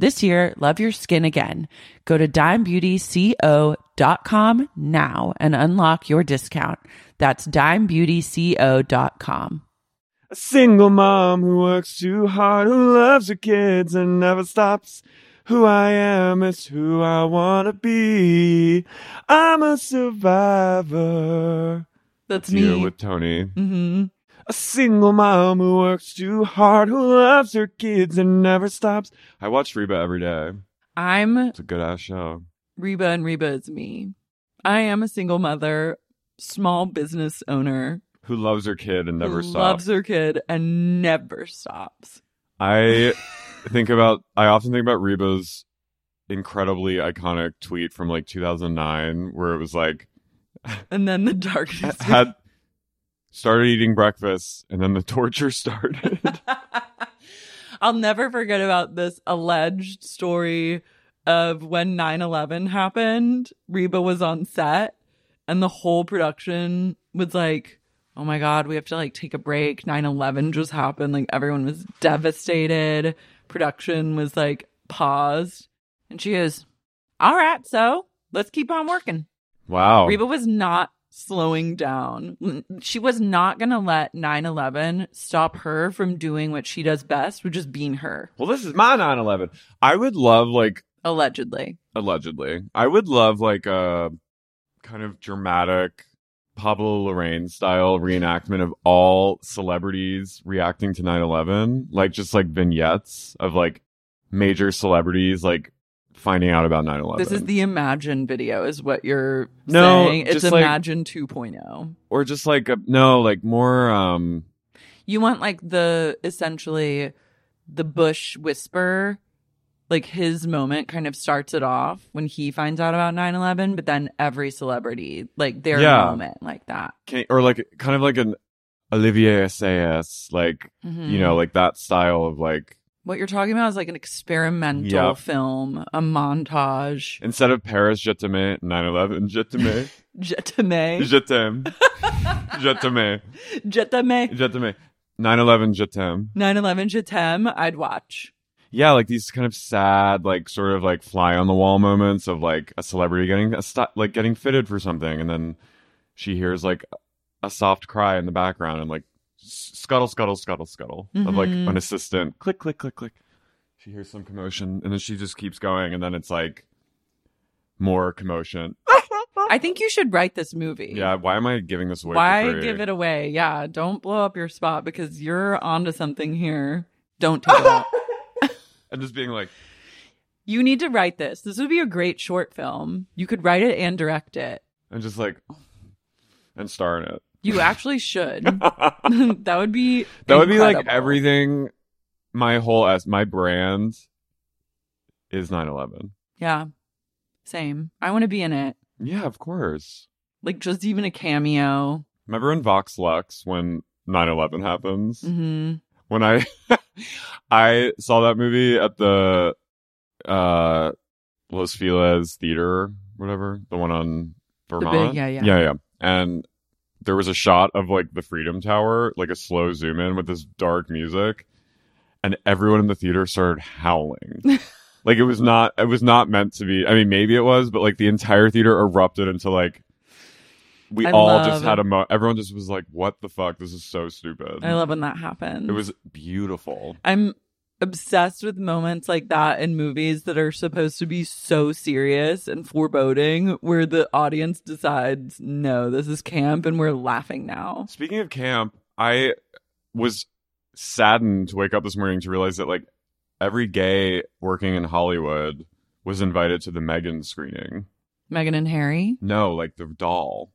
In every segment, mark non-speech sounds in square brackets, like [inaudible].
This year, love your skin again. Go to dimebeautyco.com now and unlock your discount. That's dimebeautyco.com. A single mom who works too hard, who loves her kids and never stops. Who I am is who I wanna be. I'm a survivor. That's Deal me. with Tony. hmm A single mom who works too hard, who loves her kids and never stops. I watch Reba every day. I'm It's a good ass show. Reba, and Reba is me. I am a single mother, small business owner Who loves her kid and never who stops. loves her kid and never stops. I [laughs] think about I often think about Reba's incredibly iconic tweet from like 2009 where it was like And then the darkness. [laughs] had started eating breakfast and then the [laughs] torture started. [laughs] I'll never forget about this alleged story of when 9 11 happened. Reba was on set and the whole production was like, oh my God, we have to like take a break. 9 11 just happened. Like everyone was devastated. Production was like paused. And she goes, all right, so let's keep on working. wow. Reba was not slowing down. She was not going to let 9 11 stop her from doing what she does best, which is being her, Well, this is my 9/11. I would love like allegedly. allegedly. I would love like a kind of dramatic Pablo Larraín style reenactment of all celebrities reacting to 9/11, like just like vignettes of like major celebrities like finding out about 9/11. This is the Imagine video, is what you're No, saying. It's like- Imagine 2.0. or just like a no, like more um You want like the essentially the Bush whisper like his moment kind of starts it off when he finds out about 9-11 but then every celebrity like their Yeah. moment like that Can, or like kind of like an Olivier Assayas, like Mm-hmm. you know, like that style of like what you're talking about is like an experimental Yep. film a montage. Instead of Paris Je t'aime, 9/11 [laughs] Je t'aime, [laughs] je t'aime Je t'aime, Je t'aime, je t'aime Je t'aime, 9/11 Je t'aime. 9-11 je t'aime i'd watch. Yeah, like these kind of sad, like sort of like fly on the wall moments of like a celebrity getting a st- like getting fitted for something, and then she hears like a soft cry in the background and like s- scuttle, scuttle, scuttle, scuttle of like Mm-hmm. an assistant. Click, click, click, click. She hears some commotion, and then she just keeps going, and then it's like more commotion. i think you should write this movie Yeah, why am I giving this away? for why free? give it away yeah don't blow up your spot because you're onto something here don't take it out [laughs] And just being like, You need to write this. This would be a great short film. You could write it and direct it. and just like, and star in it. You actually should. [laughs] [laughs] that would be That would be like incredible. everything. My whole s my brand is 9/11. Yeah. Same. I want to be in it. Yeah, of course. Like just even a cameo. Remember in Vox Lux when 9/11 happens? hmm When I [laughs] I saw that movie at the uh Los Feliz Theater, whatever, the one on Vermont. yeah, yeah. yeah, yeah. And there was a shot of like the Freedom Tower, like a slow zoom in with this dark music, and everyone in the theater started howling. [laughs] like it was not, it was not meant to be. I mean, maybe it was, but like the entire theater erupted into like. We I all love- just had a mo. Everyone just was like, "What the fuck? This is so stupid." I love when that happens. It was beautiful. I'm obsessed with moments like that in movies that are supposed to be so serious and foreboding where the audience decides, no, this is camp and we're laughing now. Speaking of camp, I was saddened to wake up this morning to realize that like every gay working in Hollywood was invited to the Megan screening. Megan and Harry. No, like the doll,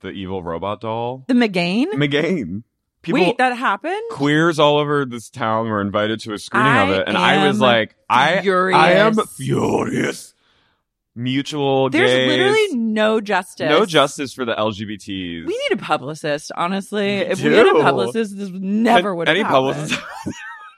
the evil robot doll, The McGain? Megan. People, Wait, that happened? queers all over this town were invited to a screening of it, and I was like, I, I am furious. furious. Mutual There's gays. literally no justice. no justice for the LGBTs. We need a publicist, honestly. We if we had a publicist, this never would have any happened. publicist [laughs]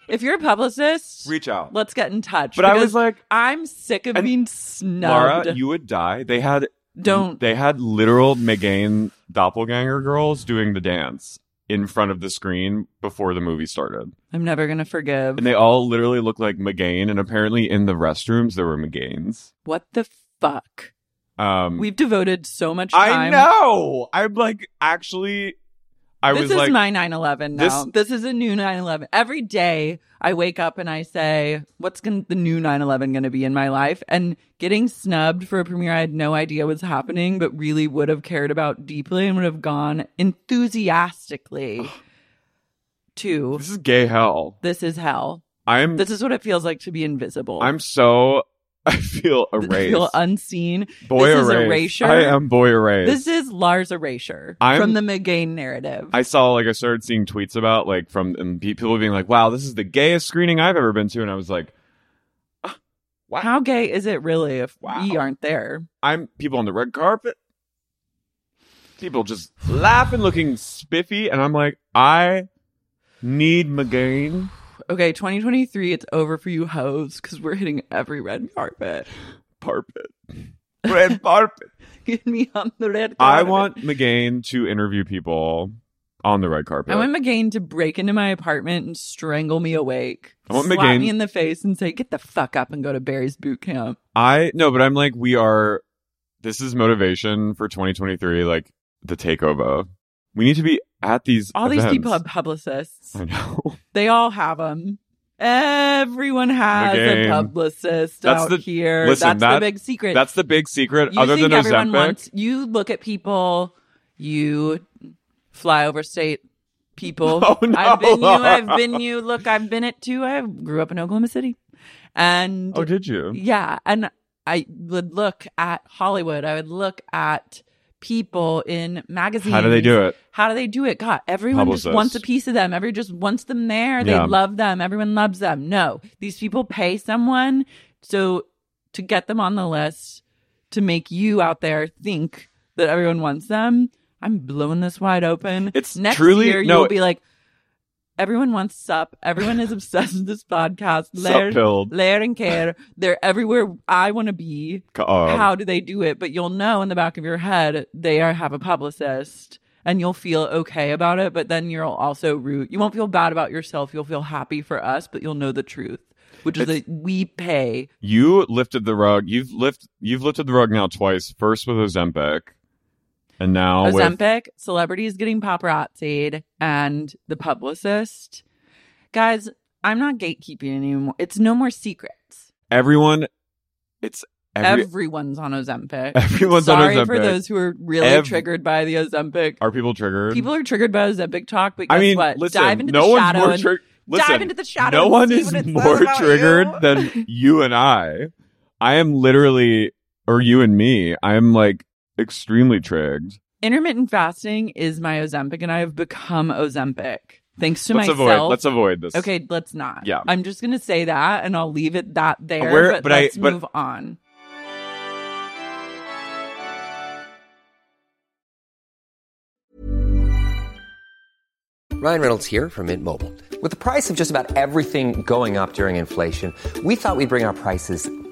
If you're a publicist, reach out. let's get in touch. But I was like, I'm sick of being snubbed. Laura, you would die. They had Don't. They had literal Megan doppelganger girls doing the dance in front of the screen before the movie started, I'm never gonna forgive. and they all literally looked like McGain, And apparently, in the restrooms, there were McGains. What the fuck? Um, We've devoted so much time. I know. I'm like actually. I this was is like, my 9/11 now. This- This, is a new 9/11. Every day I wake up and I say, "What's gonna, the new 9/11 going to be in my life?" And getting snubbed for a premiere I had no idea was happening, but really would have cared about deeply and would have gone enthusiastically [gasps] to. this is gay hell. This is hell. I'm. This is what it feels like to be invisible. I'm so. I feel [laughs] I erased. feel unseen. boy this is erased. erasure. I am boy erased. This is Lars erasure I'm- from the McGain narrative. I saw like I started seeing tweets about like from and people being like, "Wow, this is the gayest screening I've ever been to," and I was like, wow. How gay is it really if Wow. we aren't there? "I'm people on the red carpet, people just laughing, looking spiffy," and I'm like, "I need Megan Okay, 2023, it's over for you hoes because we're hitting every red carpet. carpet, red carpet." [laughs] Get me on the red carpet. I want Megan to interview people on the red carpet. I want McGain to break into my apartment and strangle me awake. I want slap McGain- me in the face and say, "Get the fuck up and go to Barry's boot camp." I no, but I'm like, we are. This is motivation for 2023, like the takeover. We need to be at these. All these events. people have publicists. I know. [laughs] They all have them. Everyone has a publicist That's out the- here. listen, That's that- the big secret. That's the big secret. you other think than everyone Ozempic, wants you look at people you fly over state people [laughs] Oh, no, i've been you i've been you look i've been it too i grew up in oklahoma city and oh, did you? yeah and i would look at hollywood i would look at people in magazines. How do they do it? How do they do it? God, everyone just wants a piece of them. Everyone just wants them there. They Yeah. love them. Everyone loves them. No, these people pay someone so to get them on the list to make you out there think that everyone wants them. I'm blowing this wide open. It's next truly- year no, you'll be like, everyone wants sup. Everyone is obsessed with this podcast. Lair. Lair and care. They're everywhere I want to be. How do they do it? But you'll know in the back of your head they are have a publicist. And you'll feel okay about it, but then you'll also root. You won't feel bad about yourself. You'll feel happy for us, but you'll know the truth, which is It's- that we pay You lifted the rug. You've lift. You've lifted the rug now twice. First with Ozempic, and now with Ozempic, celebrities getting paparazzi'd, and the publicist. Guys, I'm not gatekeeping anymore. It's no more secrets. everyone. It's every, Everyone's on Ozempic. Everyone's on Sorry for those who are really Ev- triggered by the Ozempic. are people triggered? People are triggered by Ozempic talk, but guess I mean, what? listen. Dive into no the one's shadow more triggered. Listen, dive into the shadow. no one is what it says more triggered you. than you and I. I am literally, or you and me. I am like extremely trigged. intermittent fasting is my Ozempic, and I have become Ozempic thanks to let's myself. avoid. Let's avoid this. Okay, let's not. Yeah. I'm just gonna say that, and I'll leave it that there. Where- but, but I- let's but- move on. Ryan Reynolds here from Mint Mobile. With the price of just about everything going up during inflation, we thought we'd bring our prices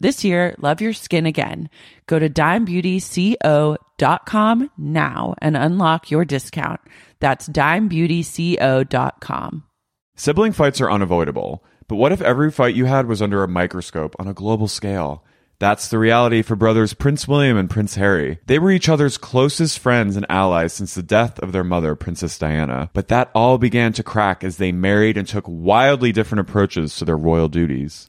This year, love your skin again. Go to dimebeautyco.com now and unlock your discount. That's dimebeautyco.com. Sibling fights are unavoidable, but what if every fight you had was under a microscope on a global scale? That's the reality for brothers Prince William and Prince Harry. They were each other's closest friends and allies since the death of their mother, Princess Diana. But that all began to crack as they married and took wildly different approaches to their royal duties.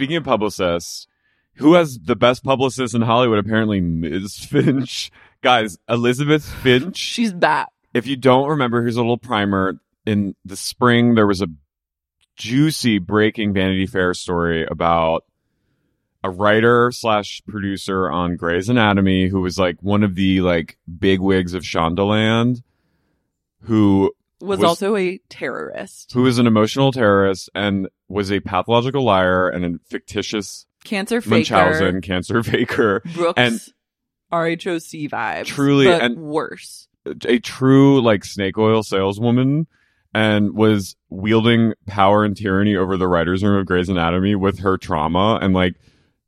Speaking of publicists, who has the best publicist in Hollywood? Apparently, Ms. [laughs] Finch. Guys, Elizabeth Finch. She's back. if you don't remember, here's a little primer. In the spring, there was a juicy breaking Vanity Fair story about a writer slash producer on Grey's Anatomy who was like one of the like big wigs of Shondaland, who Was, Was- also a terrorist. who was an emotional terrorist and was a pathological liar and a fictitious Cancer faker. Munchausen cancer [laughs] faker Brooks. and RHOC vibes. Truly, but and- worse. a true like snake oil saleswoman and was wielding power and tyranny over the writers room of Grey's Anatomy with her trauma and like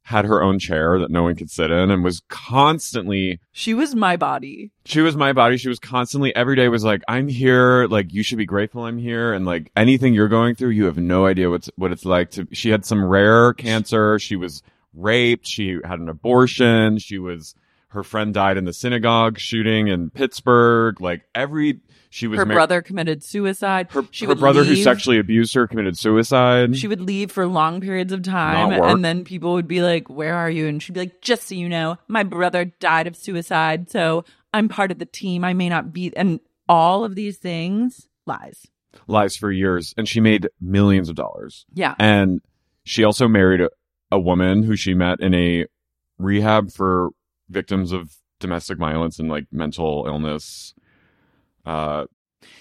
had her own chair that no one could sit in and was constantly She was my body. she was my body. She was constantly every day was like i'm here. Like you should be grateful i'm here. And like anything you're going through you have no idea what's what it's like to she had some rare cancer. She was raped. She had an abortion. She was her friend died in the synagogue shooting in pittsburgh. Like every she was Her mar- brother committed suicide. her, her brother who sexually abused her committed suicide She would leave for long periods of time, and then people would be like, "Where are you?" And she'd be like, "Just so you know, my brother died of suicide, so I'm part of the team. I may not be." And all of these things, lies. lies for years and she made millions of dollars Yeah, And she also married a, a woman who she met in a rehab for victims of domestic violence and like mental illness. Uh,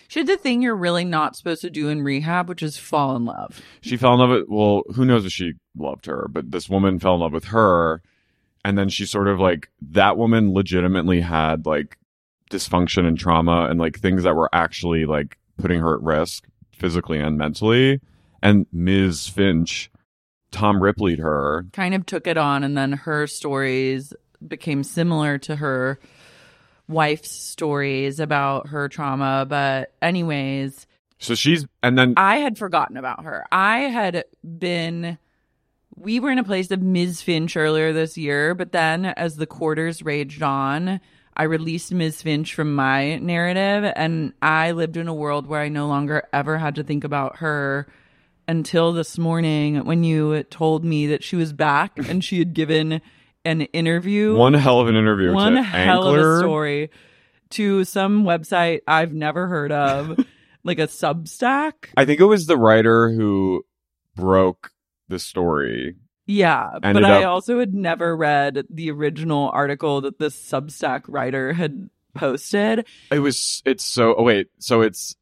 she did the thing you're really not supposed to do in rehab, which is fall in love. she fell in love with, well, who knows if she loved her, but this woman fell in love with her. And then she sort of like, that woman legitimately had like dysfunction and trauma and like things that were actually like putting her at risk physically and mentally. And Ms. Finch, Tom Ripley'd her Kind of took it on, and then her stories became similar to her wife's stories about her trauma. But anyways, So she's, and then I had forgotten about her. I had been. We were in a place of Ms. Finch earlier this year, but then as the quarters raged on, I released Ms. Finch from my narrative, and I lived in a world where I no longer ever had to think about her until this morning when you told me that she was back and she had given an interview one hell of an interview. one to hell of a story to some website I've never heard of, [laughs] like a Substack. I think it was the writer who broke the story. Yeah, Ended but I up- also had never read the original article that this Substack writer had posted. It was. It's so. Oh wait. So it's.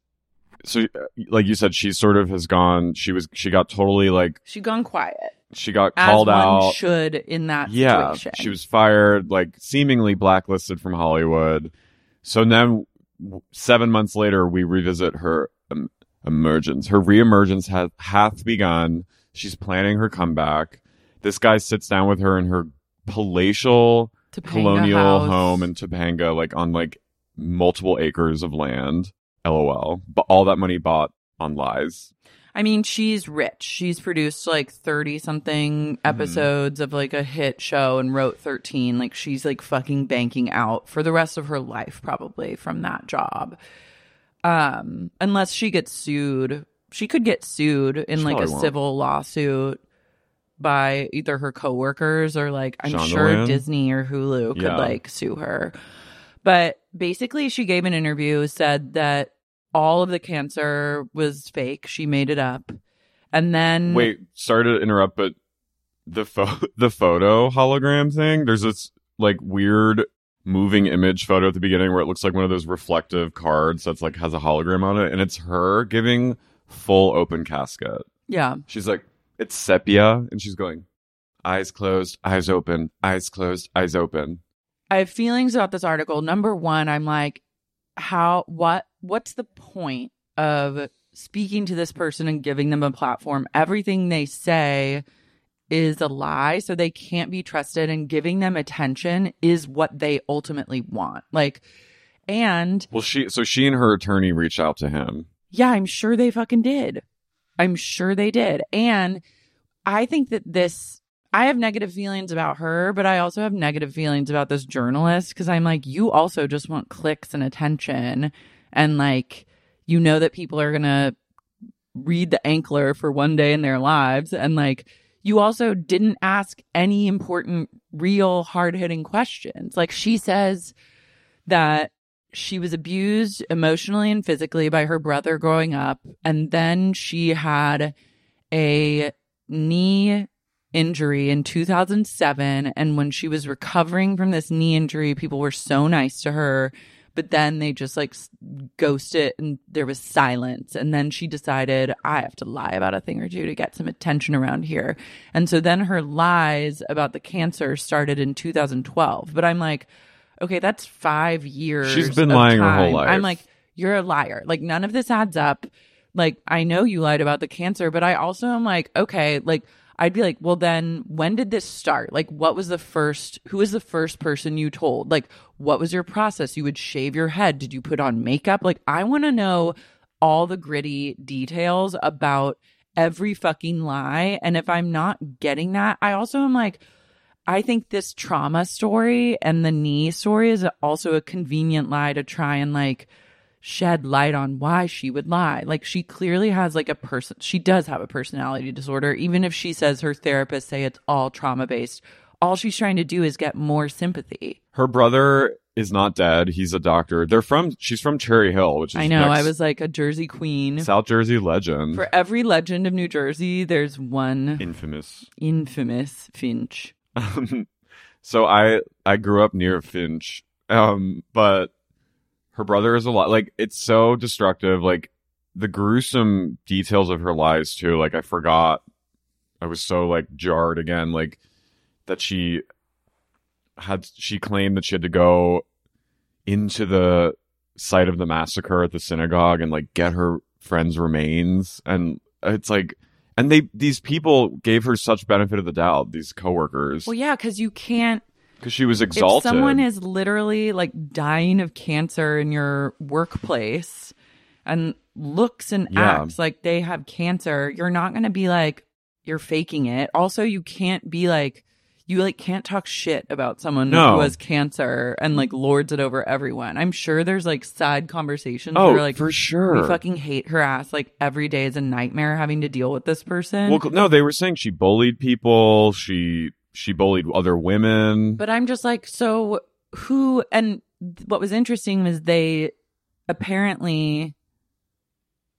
So uh, like you said, she sort of has gone. She was. She got totally like. She'd gone quiet, She got as called one out. should in that yeah. situation. She was fired. Like seemingly blacklisted from Hollywood. So then, seven months later, we revisit her um, emergence. Her reemergence has hath begun. She's planning her comeback. This guy sits down with her in her palatial Topanga colonial House. home in Topanga, like on like multiple acres of land. LOL. But all that money bought on lies. I mean, she's rich. She's produced like 30 something Mm-hmm. episodes of like a hit show and wrote 13. Like she's like fucking banking out for the rest of her life probably from that job. Um unless she gets sued. She could get sued in She like a won't. civil lawsuit by either her coworkers or like I'm sure? Disney or Hulu could Yeah. like sue her. But basically she gave an interview said that all of the cancer was fake. She made it up. And then Wait, sorry to interrupt, but the pho- [laughs] the photo hologram thing, there's this like weird moving image photo at the beginning where it looks like one of those reflective cards that's like has a hologram on it and it's her giving full open casket. Yeah. She's like, it's sepia, and she's going, eyes closed, eyes open, eyes closed, eyes open. I have feelings about this article. Number one, I'm like, how, what, what's the point of speaking to this person and giving them a platform? Everything they say is a lie, so they can't be trusted, and giving them attention is what they ultimately want. Like, and Well, she so she and her attorney reached out to him. yeah, I'm sure they fucking did. I'm sure they did. And I think that this, I have negative feelings about her, but I also have negative feelings about this journalist because I'm like, you also just want clicks and attention. And like, you know that people are going to read the ankler for one day in their lives. And like, you also didn't ask any important, real, hard hitting questions. Like, she says that she was abused emotionally and physically by her brother growing up. And then she had a knee injury in 2007. And when she was recovering from this knee injury, people were so nice to her. But then they just like ghosted and there was silence. And then she decided, I have to lie about a thing or two to get some attention around here. And so then her lies about the cancer started in 2012. But I'm like, okay, that's five years. She's been lying her whole life. I'm like, you're a liar. Like none of this adds up. Like I know you lied about the cancer, but I also am like, okay, like I'd be like, well then when did this start? Like what was the first who was the first person you told? Like what was your process? You would shave your head. Did you put on makeup? Like I want to know all the gritty details about every fucking lie. And if I'm not getting that, I also am like, I think this trauma story and the knee story is also a convenient lie to try and like shed light on why she would lie. Like she clearly has like a person she does have a personality disorder even if she says her therapist say it's all trauma based. All she's trying to do is get more sympathy. Her brother is not dead. He's a doctor. They're from. She's from Cherry Hill, which is I know, I was like a Jersey queen. South Jersey legend. For every legend of New Jersey, there's one Infamous. infamous Finch. Um, [laughs] so I I grew up near Finch, um, but her brother is a lot like it's so destructive. Like the gruesome details of her lies too. Like I forgot. I was so like jarred again. Like that she had she claimed that she had to go into the site of the massacre at the synagogue and like get her friend's remains and it's like and they these people gave her such benefit of the doubt these coworkers Well, yeah, because you can't because she was exalted. If someone is literally like dying of cancer in your workplace and looks and Yeah. acts like they have cancer, you're not going to be like, you're faking it. Also, you can't be like, you like can't talk shit about someone No. who has cancer and like lords it over everyone. I'm sure there's like side conversations Oh, where like for sure. we fucking hate her ass. Like every day is a nightmare having to deal with this person. well, no, they were saying she bullied people. She she bullied other women. But I'm just like, so who? And what was interesting was they apparently,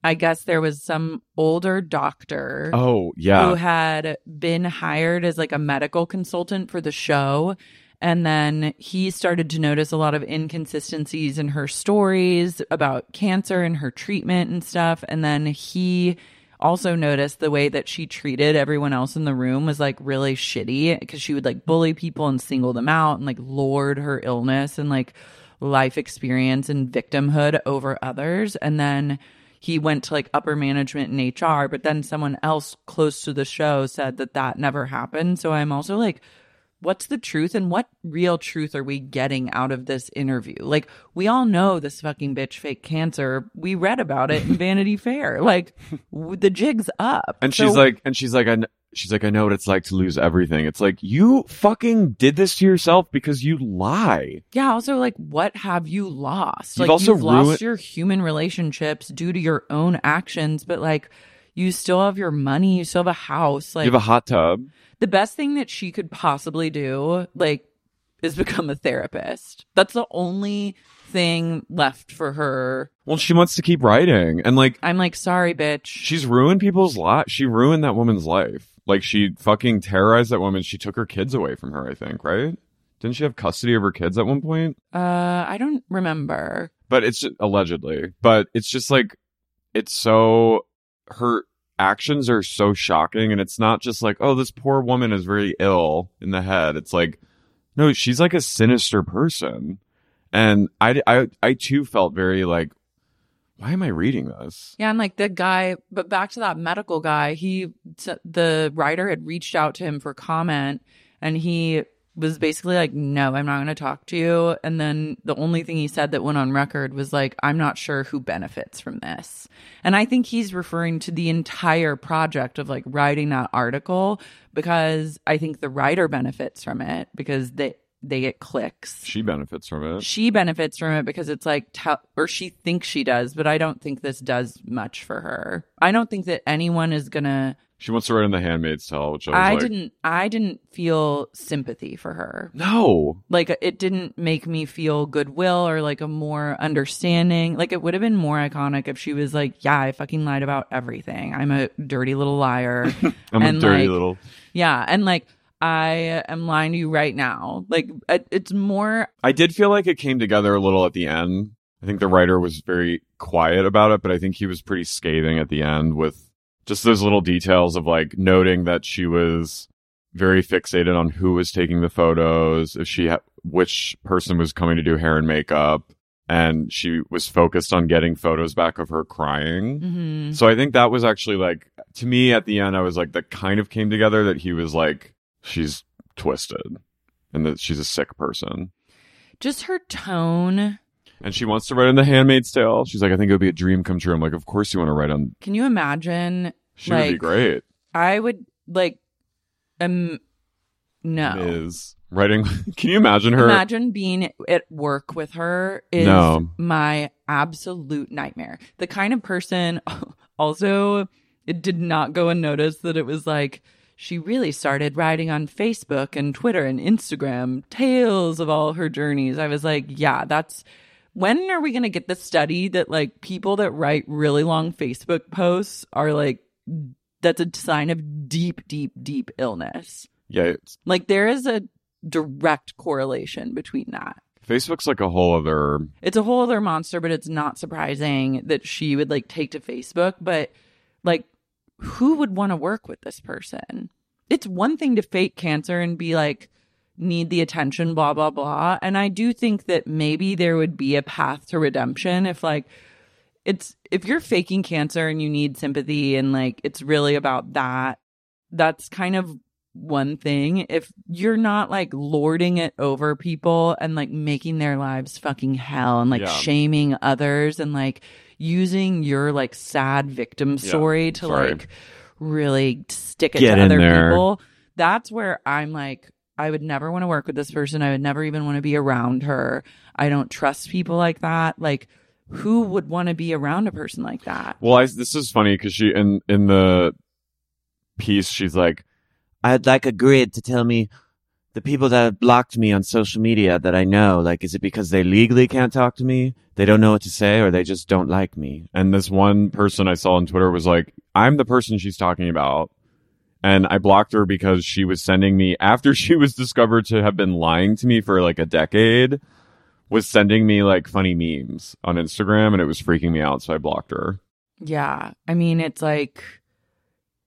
I guess there was some older doctor oh yeah, who had been hired as like a medical consultant for the show. And then he started to notice a lot of inconsistencies in her stories about cancer and her treatment and stuff. And then he also noticed the way that she treated everyone else in the room was like really shitty because she would like bully people and single them out and like lord her illness and like life experience and victimhood over others. And then he went to like upper management in HR, but then someone else close to the show said that that never happened. So I'm also like, what's the truth and what real truth are we getting out of this interview? Like, we all know this fucking bitch fake cancer. We read about it in [laughs] Vanity Fair. Like, w- the jig's up. and So- she's like, and she's like, I. Kn- She's like, I know what it's like to lose everything. It's like you fucking did this to yourself because you lie. Yeah. Also, like, what have you lost? You've like, also you've lost your human relationships due to your own actions, but like, you still have your money. You still have a house. Like, you have a hot tub. the best thing that she could possibly do, like, is [laughs] become a therapist. That's the only thing left for her. Well, she wants to keep writing, and like I'm like, sorry, bitch. she's ruined people's lives. She ruined that woman's life. Like she fucking terrorized that woman. She took her kids away from her. I think, right? Didn't she have custody of her kids at one point? Uh, I don't remember. But it's allegedly. But it's just like it's so her actions are so shocking and it's not just like oh this poor woman is very ill in the head. It's like no she's like a sinister person. And i i, I too felt very like why am i reading this? Yeah, and like the guy, but back to that medical guy, he, the writer had reached out to him for comment and he was basically like, no, I'm not going to talk to you. And then the only thing he said that went on record was like, I'm not sure who benefits from this. And I think he's referring to the entire project of like writing that article because I think the writer benefits from it because they, they get clicks she benefits from it she benefits from it because it's like tell or she thinks she does but i don't think this does much for her i don't think that anyone is gonna she wants to write in the handmaid's tale which i was i like didn't i didn't feel sympathy for her. No. Like it didn't make me feel goodwill or like a more understanding. Like it would have been more iconic if she was like yeah i fucking lied about everything. I'm a dirty little liar. [laughs] I'm And, a dirty like, little yeah and like i am lying to you right now. Like uh, it's more I did feel like it came together a little at the end. I think the writer was very quiet about it, but I think he was pretty scathing at the end with just those little details of like noting that she was very fixated on who was taking the photos, if she ha- which person was coming to do hair and makeup, and she was focused on getting photos back of her crying. mhm. So I think that was actually like to me at the end I was like that kind of came together that he was like she's twisted and that she's a sick person. just her tone And she wants to write in The Handmaid's Tale. She's like, I think it would be a dream come true. I'm like, of course you want to write on. Can you imagine? She would be great. I would like, um, no. Is writing. [laughs] Can you imagine her? Imagine being at work with her is No. my absolute nightmare. The kind of person, [laughs] also, it did not go unnoticed that it was like she really started writing on Facebook and Twitter and Instagram tales of all her journeys. I was like, yeah, that's when are we going to get the study that like people that write really long Facebook posts are like, that's a sign of deep, deep, deep illness. yeah, Like there is a direct correlation between that. Facebook's like a whole other. It's a whole other monster, but it's not surprising that she would like take to Facebook. But like, who would want to work with this person? It's one thing to fake cancer and be like, need the attention, blah, blah, blah. And I do think that maybe there would be a path to redemption if like, it's if you're faking cancer and you need sympathy and like it's really about that, that's kind of one thing. If you're not like lording it over people and like making their lives fucking hell and like Yeah. shaming others and like using your like sad victim story to sorry. like really stick it Get to other there. people, that's where I'm like, I would never want to work with this person. I would never even want to be around her. I don't trust people like that. Like, who would want to be around a person like that? Well, I, this is funny because she in in the piece she's like, I'd like a grid to tell me the people that have blocked me on social media that I know. Like, is it because they legally can't talk to me? They don't know what to say or they just don't like me? and this one person I saw on Twitter was like, I'm the person she's talking about. And I blocked her because she was sending me, after [laughs] she was discovered to have been lying to me for like a decade, was sending me like funny memes on Instagram and it was freaking me out. So I blocked her. Yeah. I mean, it's like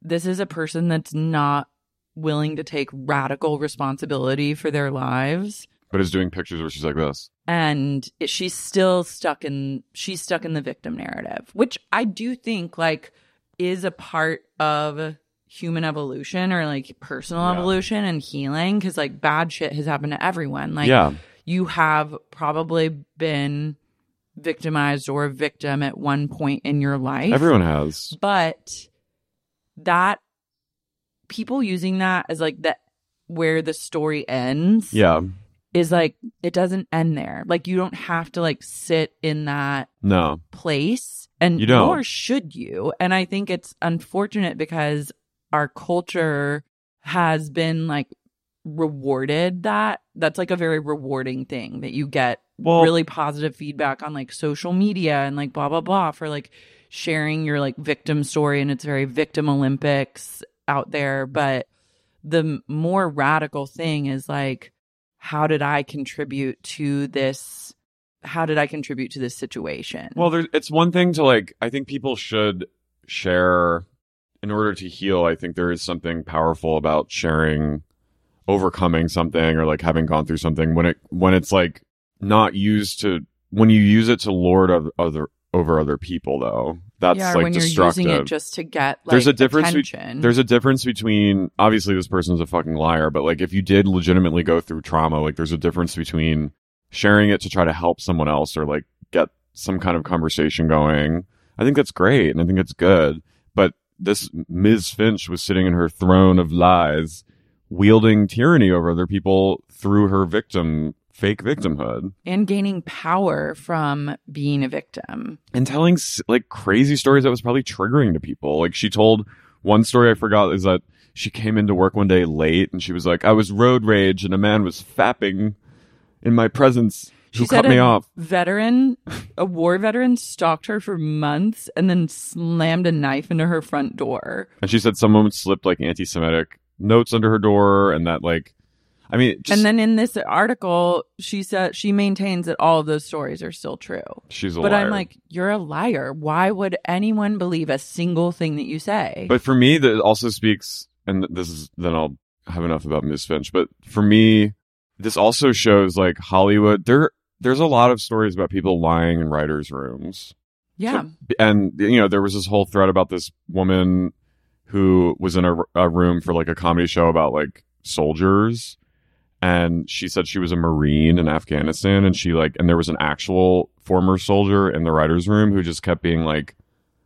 this is a person that's not willing to take radical responsibility for their lives. But is doing pictures where she's like this. and it- she's still stuck in she's stuck in the victim narrative which i do think like is a part of human evolution or like personal Yeah. evolution and healing because like bad shit has happened to everyone like yeah. you have probably been victimized or a victim at one point in your life Everyone has. but that people using that as like the where the story ends Yeah. is like it doesn't end there. Like you don't have to like sit in that No. place and You don't. nor should you. And I think it's unfortunate because our culture has been like rewarded that that's like a very rewarding thing that you get Well- really positive feedback on like social media and like blah blah blah for like sharing your like victim story and it's very victim olympics out there. But the more radical thing is like how did i contribute to this how did i contribute to this situation? Well, there's, it's one thing to like, I think people should share in order to heal. I think there is something powerful about sharing, overcoming something or like having gone through something when it when it's like not used to when you use it to lord of other over other people though. That's yeah, like when destructive. you're using it just to get like there's a difference. be- there's a difference between obviously this person's a fucking liar, but like if you did legitimately go through trauma, like there's a difference between sharing it to try to help someone else or like get some kind of conversation going. I think that's great and I think it's good. But this Ms. Finch was sitting in her throne of lies, wielding tyranny over other people through her victim fake victimhood and gaining power from being a victim. and telling like crazy stories that was probably triggering to people. Like she told one story I forgot is that she came into work one day late and she was like, I was road rage and a man was fapping in my presence She cut said me a off. veteran, a war veteran, stalked her for months and then slammed a knife into her front door. And she said someone slipped like anti Semitic notes under her door and that like I mean just, and then in this article, she said she maintains that all of those stories are still true. she's a But liar. I'm like, you're a liar. Why would anyone believe a single thing that you say? But for me, that also speaks, and this is then I'll have enough about Miss Finch. But for me, this also shows like Hollywood. There, there's a lot of stories about people lying in writers' rooms. yeah. and you know there was this whole thread about this woman who was in a, a room for like a comedy show about like soldiers and she said she was a marine in afghanistan and she like and there was an actual former soldier in the writers room who just kept being like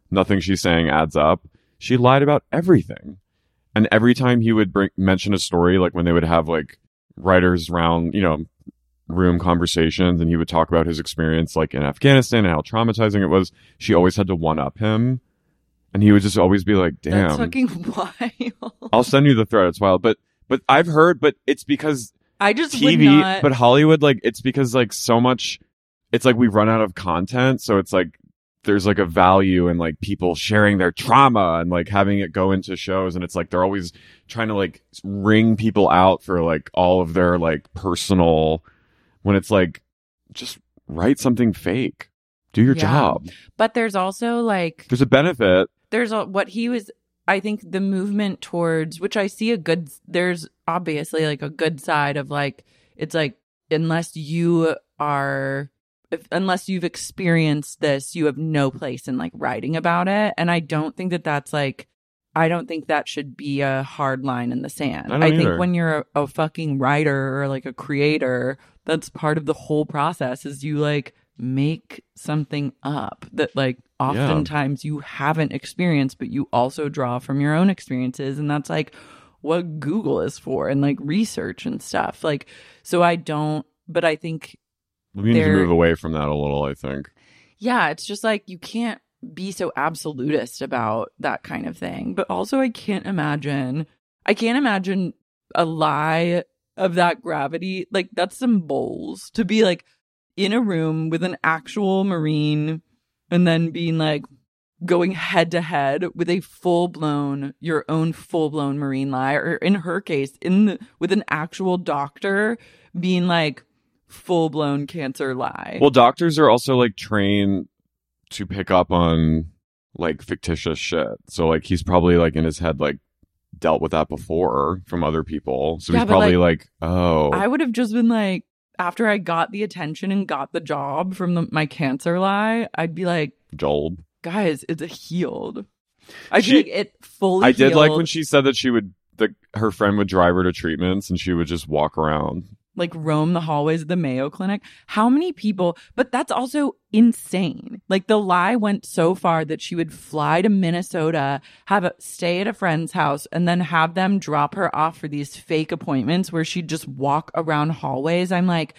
nothing she's saying adds up she lied about everything and every time he would bring mention a story like when they would have like writers round you know room conversations and he would talk about his experience like in Afghanistan and how traumatizing it was. She always had to one up him. And he would just always be like, damn. That's fucking [laughs] wild. I'll send you the thread. It's wild. But, but I've heard, but it's because I just TV, not. but Hollywood, like, it's because like so much, it's like we've run out of content. So it's like, there's like a value in like people sharing their trauma and like having it go into shows. And it's like they're always trying to like ring people out for like all of their like personal, when it's like, just write something fake. Do your Yeah. job. but there's also like There's a benefit. there's a, what he was i think the movement towards which i see a good there's obviously like a good side of like it's like unless you are if, unless you've experienced this you have no place in like writing about it and i don't think that that's like i don't think that should be a hard line in the sand. I don't think when you're a, a fucking writer or like a creator that's part of the whole process is you like make something up that like oftentimes you haven't experienced but you also draw from your own experiences. And that's like what google is for and like research and stuff. Like so i don't but i think We need to move away from that a little, I think. yeah it's just like you can't be so absolutist about that kind of thing. But also i can't imagine i can't imagine a lie of that gravity. Like that's some bowls to be like in a room with an actual marine and then being like going head to head with a full blown your own full blown marine lie. Or in her case in the, with an actual doctor being like full blown cancer lie. Well, doctors are also like trained to pick up on like fictitious shit. So like he's probably like in his head like dealt with that before from other people. So Yeah, he's probably like, like, oh, I would have just been like, after I got the attention and got the job from the, my cancer lie, I'd be like, Joel. guys, it's healed. I She- like it fully. I did like when she said that she would the her friend would drive her to treatments and she would just walk around. Like roam the hallways of the Mayo Clinic. How many people? But that's also insane. Like the lie went so far that she would fly to Minnesota, have a stay at a friend's house, and then have them drop her off for these fake appointments where she'd just walk around hallways. I'm like,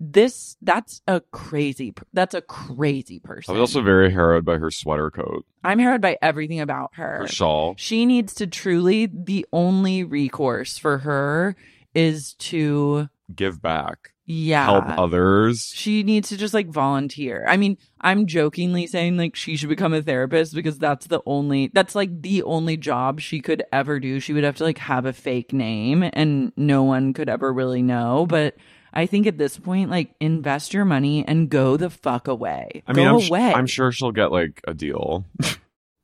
this. That's a crazy. That's a crazy person. I was also very harrowed by her sweater coat, I'm harrowed by everything about her. her shawl. She needs to truly. The only recourse for her is to Give back. yeah Help others. she needs to just like volunteer. I mean, I'm jokingly saying like she should become a therapist because that's the only that's like the only job she could ever do. She would have to like have a fake name and no one could ever really know, but I think at this point like invest your money and go the fuck away. I mean, go I'm, sh- away. I'm sure she'll get like a deal. [laughs]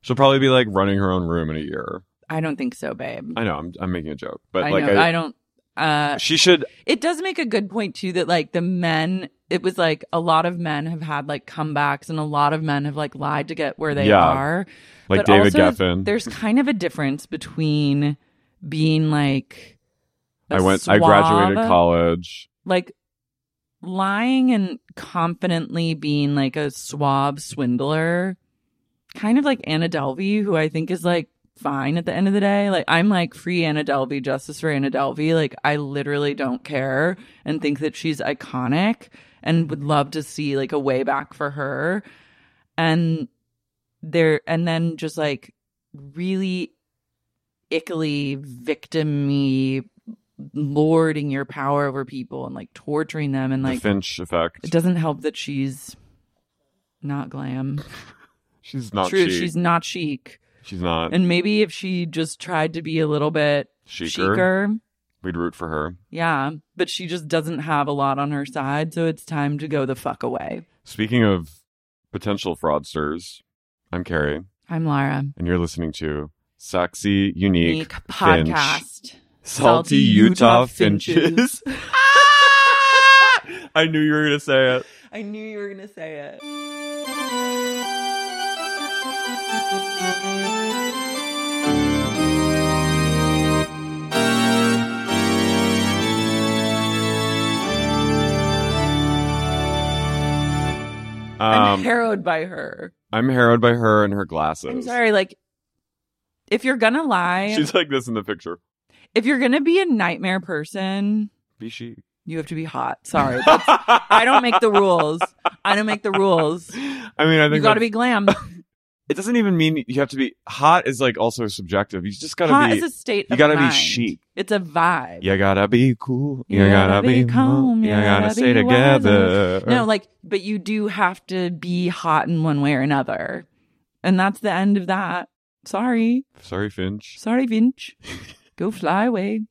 She'll probably be like running her own room in a year. I don't think so, babe. I know I'm I'm making a joke, but I like know. I, I don't. Uh, she should. it does make a good point too that like the men it was like a lot of men have had like comebacks and a lot of men have like lied to get where they Yeah. are Like But David Geffen. there's kind of a difference between being like I I went. I graduated college. like lying and confidently being like a swab swindler kind of like Anna Delvey who I think is like fine at the end of the day like I'm like free Anna Delvey justice for Anna Delvey like I literally don't care and think that she's iconic and would love to see like a way back for her and there and then just like really ickily victim-y lording your power over people and like torturing them and the like Finch effect. it doesn't help that she's not glam. [laughs] She's not True, chic. she's not chic. She's not. And maybe if she just tried to be a little bit Chicer? chicer, We'd root for her. yeah, but she just doesn't have a lot on her side, so it's time to go the fuck away. Speaking of potential fraudsters, I'm Carrie, I'm Lara. and you're listening to Sexy Unique, Unique Finch. podcast. Salty Utah Finches. [laughs] I knew you were gonna say it. I knew you were gonna say it. I'm Um, harrowed by her. I'm harrowed by her and her glasses. I'm sorry, like if you're gonna lie, She's like this in the picture. if you're gonna be a nightmare person, Be she. you have to be hot. Sorry, that's, I don't make the rules. I don't make the rules. [laughs] I mean, I think You got to that's- be glam. [laughs] It doesn't even mean you have to be hot. Is like also subjective. You just gotta Hot be. Hot is a state. you gotta be chic. It's a vibe. You gotta be cool. You, You gotta, be calm. You gotta, gotta stay together. No, like, but you do have to be hot in one way or another, and that's the end of that. Sorry, Sorry, Finch. sorry, Vinch. [laughs] Go fly away.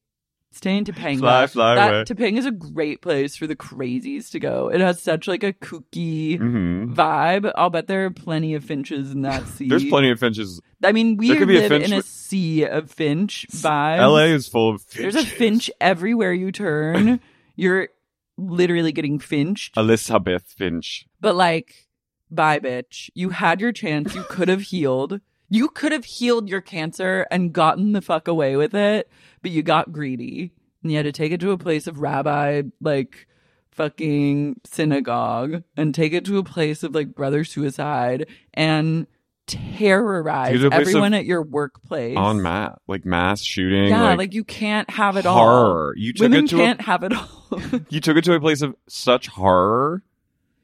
Stay in Topanga. Fly, fly that, away. Topanga is a great place for the crazies to go. It has such like a kooky hmm vibe. I'll bet there are plenty of finches in that [laughs] sea. There's plenty of Finches. I mean, we There could be a live finch in a sea of finch vibes. LA is full of finches. There's a finch everywhere you turn. [laughs] You're literally getting finched. Elizabeth Finch. But like, bye, bitch. You had your chance. You could have healed. You could have healed your cancer and gotten the fuck away with it, but you got greedy. And you had to take it to a place of rabbi, like fucking synagogue, and take it to a place of like brother suicide and terrorize Take it to a place everyone at your workplace. On mass, like mass shooting. Yeah, like, like, you can't have it all. horror. You took Women it to can't a, have it all. [laughs] you took it to a place of such horror.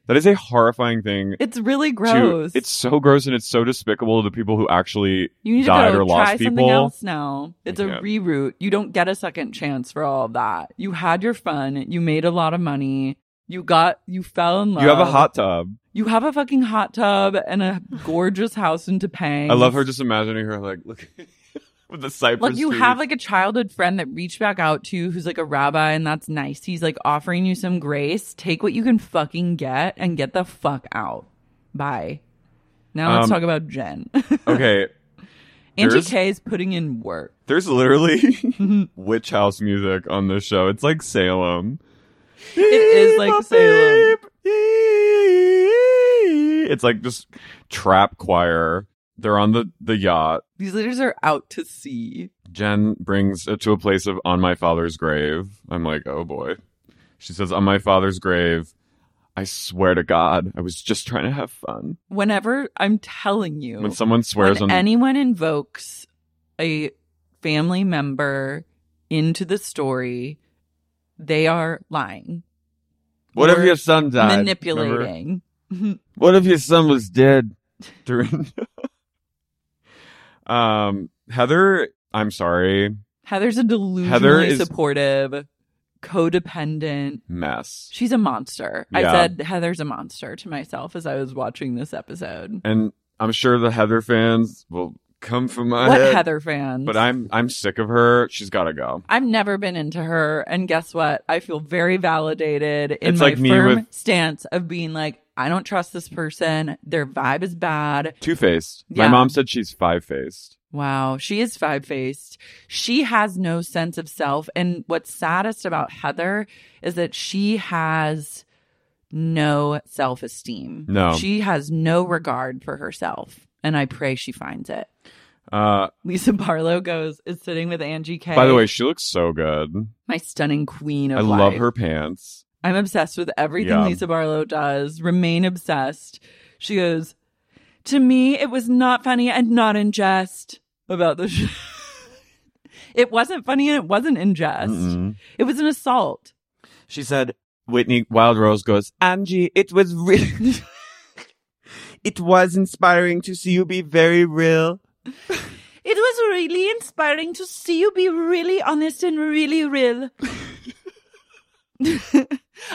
That is a horrifying thing. it's really to- gross. it's so gross and it's so despicable to the people who actually you need to died go or lost try people. something else now. It's a reroute. You don't get a second chance for all of that. You had your fun. You made a lot of money. You got you fell in love. You have a hot tub. You have a fucking hot tub and a gorgeous house in Topanga. I love her just imagining her like look with the cypress. Like you trees. have like a childhood friend that reached back out to you who's like a rabbi and that's nice. He's like offering you some grace. Take what you can fucking get and get the fuck out. Bye. Now let's Um, talk about Jen. [laughs] okay. Angie K is putting in work. There's literally [laughs] [laughs] witch house music on this show. It's like Salem. It is like Salem. It's like just trap choir. They're on the, the yacht. These leaders are out to sea. Jen brings it to a place of on my father's grave. I'm like, oh boy. She says, on my father's grave, I swear to God, I was just trying to have fun. Whenever I'm telling you, When someone swears when on anyone invokes a family member into the story, they are lying. What if your son died? Manipulating. [laughs] What if your son was dead during? Um, Heather, I'm sorry, Heather's a delusionally Heather is- supportive, codependent. mess. She's a monster. I said Heather's a monster to myself as I was watching this episode. And I'm sure the Heather fans will come from my what head. Heather fans? But I'm I'm sick of her. She's got to go. I've never been into her, and guess what? I feel very validated in It's my like firm with- stance of being like, I don't trust this person. Their vibe is bad. Two faced. My mom said she's five faced. Wow, she is five faced. She has no sense of self. And what's saddest about Heather is that she has no self esteem. No. She has no regard for herself. And I pray she finds it. Uh, Lisa Barlow goes, is sitting with Angie K. by the way, she looks so good. my stunning queen of I love her pants. I'm obsessed with everything Yeah. Lisa Barlow does. Remain obsessed. She goes, To me, it was not funny and not in jest about the show. [laughs] it wasn't funny and it wasn't in jest. Mm-mm. It was an assault. She said, Whitney Wild Rose goes, Angie, it was really, [laughs] it was inspiring to see you be very real. [laughs] It was really inspiring to see you be really honest and really real.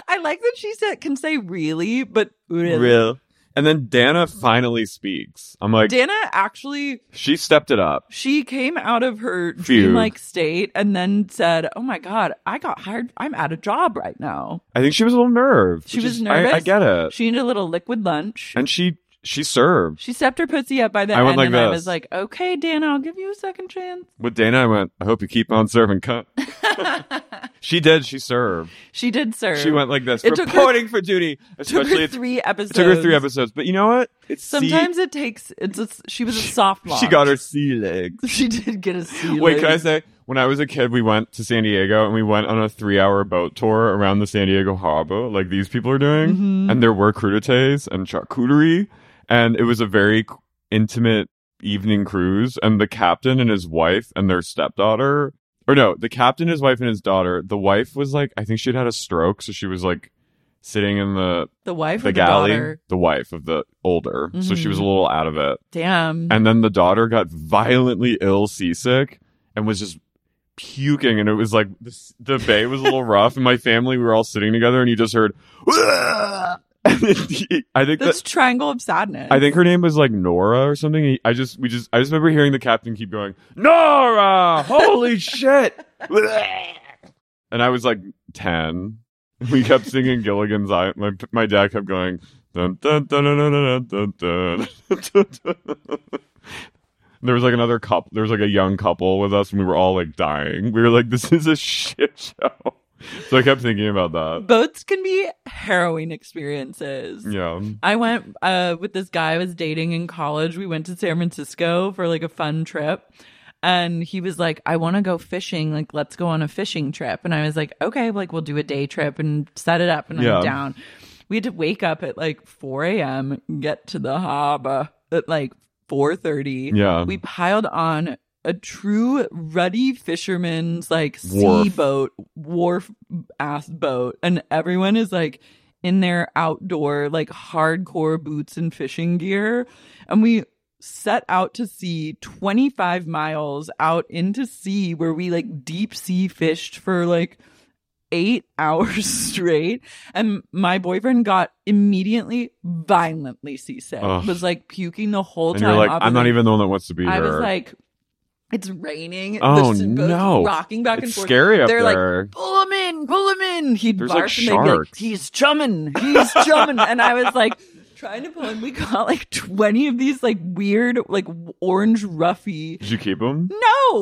I like that she said can say really, but real. Real. And then Dana finally speaks. I'm like, Dana actually she stepped it up. she came out of her Phew. dreamlike state and then said, "Oh my god, I got hired. I'm at a job right now." I think she was a little nerved. She was nervous. I, I get it. She needed a little liquid lunch. and she she served. she stepped her pussy up by the I end, went like and I was like, "Okay, Dana, I'll give you a second chance." With Dana, I went, I hope you keep on serving cunt. [laughs] she did. She served. She did serve. She went like this, It took her- reporting for duty. took Especially her three episodes. took her three episodes. But you know what? It's C- Sometimes it takes. It's a, she was a soft she got her sea legs. [laughs] She did get a a C. Wait, can I say? When I was a kid, we went to San Diego and we went on a three-hour boat tour around the San Diego harbor, like these people are doing. Mm-hmm. And there were crudités and charcuterie, and it was a very intimate evening cruise. And the captain and his wife and their stepdaughter, or no, the captain, his wife, and his daughter. The wife was like, I think she'd had a stroke, so she was like sitting in the the wife the the galley. daughter? The wife of the older, so she was a Mhm. little out of it. Damn. And then the daughter got violently ill, seasick, and was just puking. And it was like the, the bay was a little rough. And my family, we were all sitting together, and you just heard. He- I think this that, triangle of sadness. I think her name was like Nora or something. I just we just I just remember hearing the captain keep going Nora, holy shit, and I was like ten. We kept singing Gilligan's Island. My my dad kept going dun dun dun dun dun dun dun. dun. there was like another couple. There was like a young couple with us, and we were all like dying. We were like, "This is a shit show." [laughs] So I kept thinking about that. boats can be harrowing experiences. Yeah. I went uh, with this guy I was dating in college. We went to San Francisco for like a fun trip. And he was like, I want to go fishing. Like, let's go on a fishing trip. And I was like, okay, like we'll do a day trip and set it up. And Yeah. I'm down. We had to wake up at like 4 a.m., get to the harbor at like 4.30. Yeah. We piled on a true ruddy fisherman's like Wharf. sea boat, wharf ass boat. And everyone is like in their outdoor, like hardcore boots and fishing gear. And we set out to sea 25 miles out into sea where we like deep sea fished for like eight [laughs] hours straight. And my boyfriend got immediately violently seasick, Ugh. was like puking the whole And time. you're like, I'm not even the one that wants to be I here. was like, it's raining. Oh, the boat's no. Rocking back and It's forth. scary up They're there. like, pull him in, pull him in. He'd There's, bark like, and they'd be like, he's chumming, he's chumming. and I was like, trying to pull him. We got like 20 of these like weird, like orange roughy. Did you keep them? No,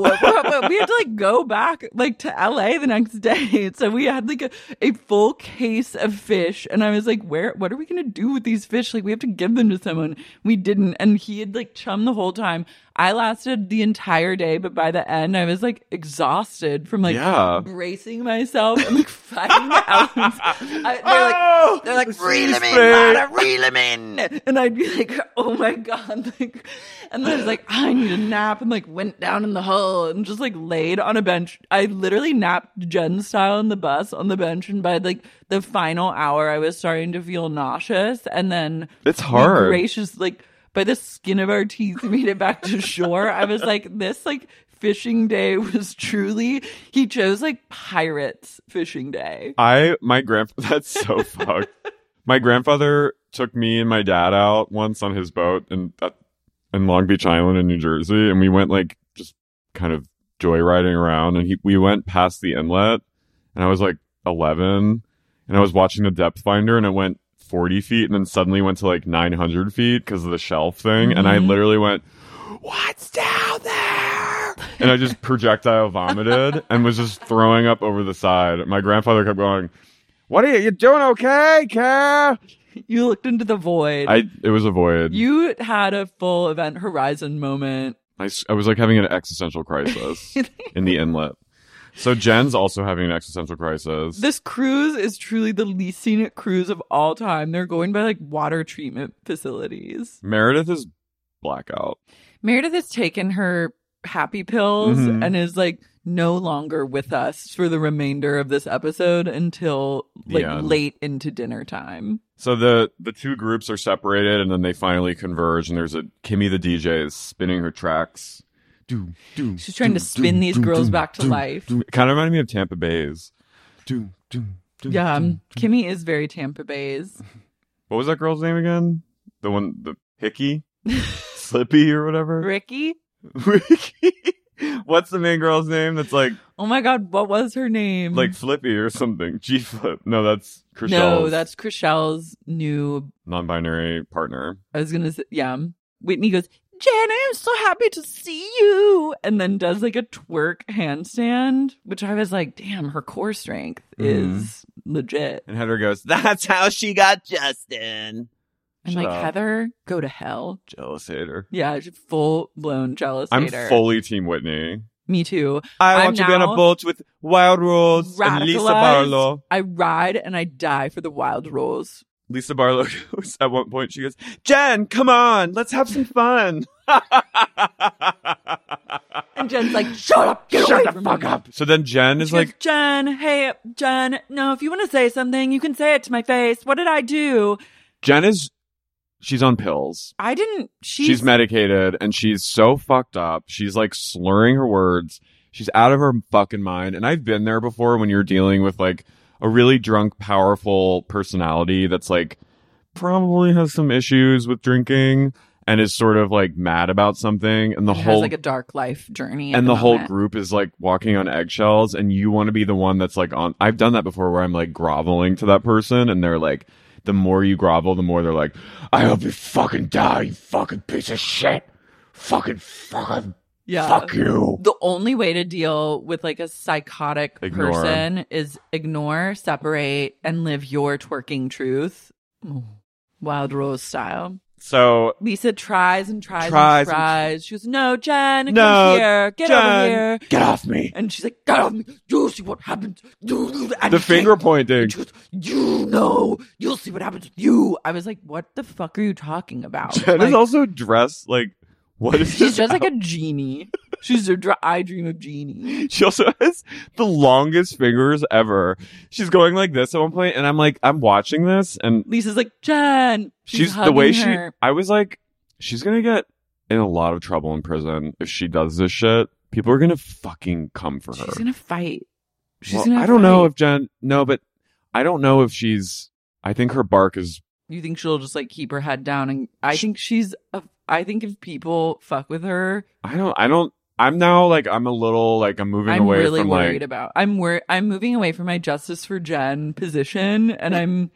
we had to like go back like to LA the next day. [laughs] So we had like a, a full case of fish. And I was like, where, what are we going to do with these fish? Like we have to give them to someone. We didn't. And he had like chum the whole time. I lasted the entire day, but by the end I was like exhausted from like Yeah. bracing myself and like fighting the elements. I, they're like, [laughs] Oh, they're like, reel in, reel him And I'd be like, oh my God. Like, and then I was like, ah, I need a nap and like went down in the hull and just like laid on a bench. I literally napped Jen style in the bus on the bench. And by like the final hour, I was starting to feel nauseous. And then It's hard. gracious, like by the skin of our teeth, we [laughs] made it back to shore. I was like, this like fishing day was truly, he chose like pirates fishing day. I my grand [laughs] that's so fucked. My grandfather took me and my dad out once on his boat in uh, in Long Beach Island in New Jersey, and we went like just kind of joyriding around, and he we went past the inlet, and I was like eleven, and I was watching the depth finder, and it went 40 feet and then suddenly went to like 900 feet because of the shelf thing. And I literally went, What's down there? And I just [laughs] projectile vomited and was just throwing up over the side. My grandfather kept going, What are you, you doing okay, Care? [laughs] You looked into the void. I, it was a void. you had a full event horizon moment. I, I was like having an existential crisis [laughs] in the inlet. So Jen's also having an existential crisis. This cruise is truly the least scenic cruise of all time. They're going by like water treatment facilities. Meredith is blackout. Meredith has taken her happy pills Mhm. and is like no longer with us for the remainder of this episode until like The end. late into dinner time. So the the two groups are separated, and then they finally converge. And there's a Kimmy the DJ is spinning her tracks. Do, do, She's trying to spin these girls back to life. Kind of reminded me of Tampa Baes. Do, do, do, Yeah, do. um, Kimmy is very Tampa Baes. What was that girl's name again? The one, the Hickey, [laughs] Slippy or whatever. Ricky? [laughs] What's the main girl's name? That's like Oh my god, what was her name? like Flippy or something. G Flip. No, that's Chrishell's No, that's Chrishell's new non-binary partner. I was gonna say, yeah. Whitney goes, Jen, I'm so happy to see you. And then does like a twerk handstand, which I was like, damn, her core strength Mm-hmm. is legit. And Heather goes, "That's how she got Justin." I'm Shut like, up. Heather, go to hell. Jealous hater. Yeah, full blown jealous I'm hater. fully Team Whitney. Me too. I I'm want to be on a boat with Wild Rose and Lisa Radicalized. Barlow. I ride and I die for the wild rose. Lisa Barlow [laughs] goes at one point. She goes, "Jen, come on, let's have some fun." [laughs] And Jen's like, shut up, get away from me. Shut the fuck up. So then Jen is She goes, like, Jen, hey, Jen, no, if you want to say something, you can say it to my face. What did I do? Jen is, she's on pills. I didn't. She's, she's medicated and she's so fucked up. She's like slurring her words. She's out of her fucking mind. And I've been there before when you're dealing with like a really drunk, powerful personality that's like probably has some issues with drinking and is sort of like mad about something. And the has whole like a dark life journey. and the, whole group is like walking on eggshells and you want to be the one that's like on I've done that before where I'm like groveling to that person and they're like the more you grovel the more they're like I hope you fucking die you fucking piece of shit fucking fucking Yeah. fuck you The only way to deal with like a psychotic Ignore. person is ignore, separate, and live your twerking truth. Wild Rose style. So Lisa tries and tries, Tries and and- tries. She goes, "No, Jen, No, come here, get over here." get off me And she's like, "Get off me! You'll see what happens." You, and the finger pointing And goes, "You know, you'll see what happens with you." I was like, "What the fuck are you talking about?" Jen Like, is also dressed like what is [laughs] she's just like a genie. She's a dr- I dream of genie. [laughs] She also has the longest fingers ever. She's going like this at one point, and I'm like, I'm watching this, and Lisa's like, Jen. she's, the way she. I was like, she's gonna get in a lot of trouble in prison if she does this shit. People are gonna fucking come for her. She's gonna fight. She's Well, gonna. I don't know if Jen. No, but I don't know if she's. I think her bark is. you think she'll just like keep her head down, and I think she's. A, I think if people fuck with her, I don't. I don't. I'm now like I'm a little like I'm moving away. I'm away really from worried like. about. I'm wor- I'm moving away from my justice for Jen position, and I'm.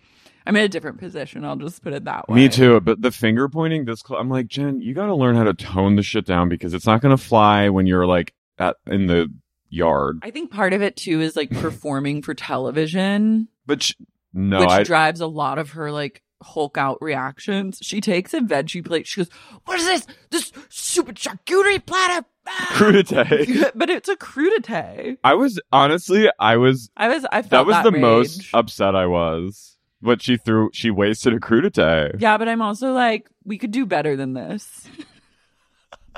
I'm in a different position. I'll just put it that way. Me too, but the finger pointing this cl- I'm like, Jen, you got to learn how to tone the shit down because it's not going to fly when you're like at in the yard. I think part of it too is like performing for television, But sh- no, which I drives a lot of her like Hulk out reactions. She takes a veggie plate. She goes, "What is this? This stupid charcuterie platter." Ah!" crudité. [laughs] but it's a crudité. I was honestly, I was I was. I felt that was that the rage. most upset I was. But she threw, she wasted a crudité. Yeah, but I'm also like, we could do better than this.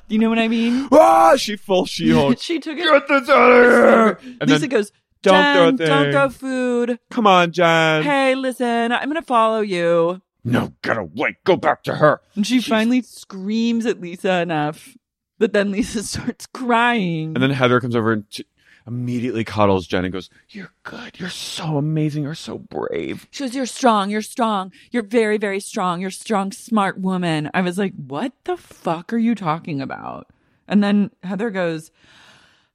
you know what I mean? Ah, she full She-Hulk. [laughs] she took it. Get this out of here! And Lisa then, goes, "Don't Jen, throw a don't throw food. come on, Jen. Hey, listen, I'm gonna follow you. No, get away. Go back to her. And she finally screams at Lisa enough, but then Lisa [laughs] starts crying. And then Heather comes over and t- immediately cuddles Jen and goes, You're good. You're so amazing. You're so brave. she goes, "You're strong. You're strong. You're very, very strong. You're a strong, smart woman." I was like, "What the fuck are you talking about?" And then Heather goes,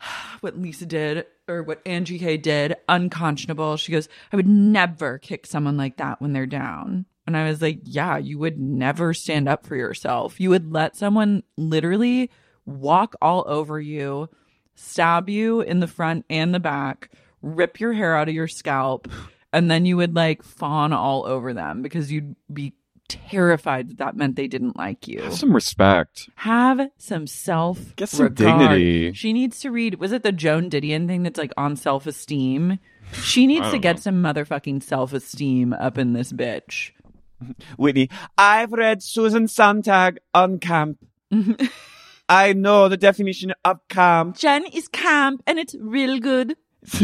[sighs] "What Lisa did, or what Angie K did, unconscionable." She goes, "I would never kick someone like that when they're down." And I was like, yeah, you would never stand up for yourself. You would let someone literally walk all over you, stab you in the front and the back, rip your hair out of your scalp, and then you would like fawn all over them because you'd be terrified that that meant they didn't like you. Have some respect. Have some self Get some dignity. She needs to read. Was it the Joan Didion thing that's like on self esteem? She needs to get know. some motherfucking self esteem up in this bitch. [laughs] Whitney, I've read Susan Sontag on camp. [laughs] I know the definition of camp. Jen is camp and it's real good. [laughs]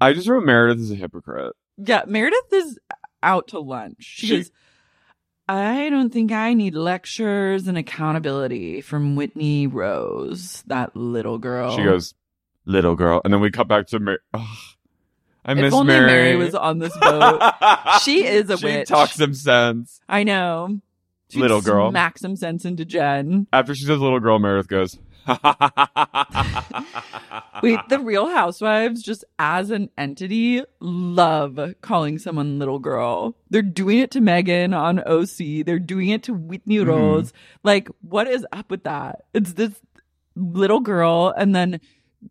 I just wrote Meredith is a hypocrite. Yeah, Meredith is out to lunch. She, She- goes, I don't think I need lectures and accountability from Whitney Rose, that little girl. She goes, little girl. And then we cut back to Mary. I miss if only Mary. Mary was on this [laughs] boat. she is a she witch. talks some sense. I know. She'd Little girl. Smack some sense into Jen. After she says little girl, Meredith goes, [laughs] Wait, the Real Housewives, just as an entity, love calling someone little girl. They're doing it to Megan on OC. They're doing it to Whitney Mm-hmm. Rose. Like, what is up with that? It's this little girl, and then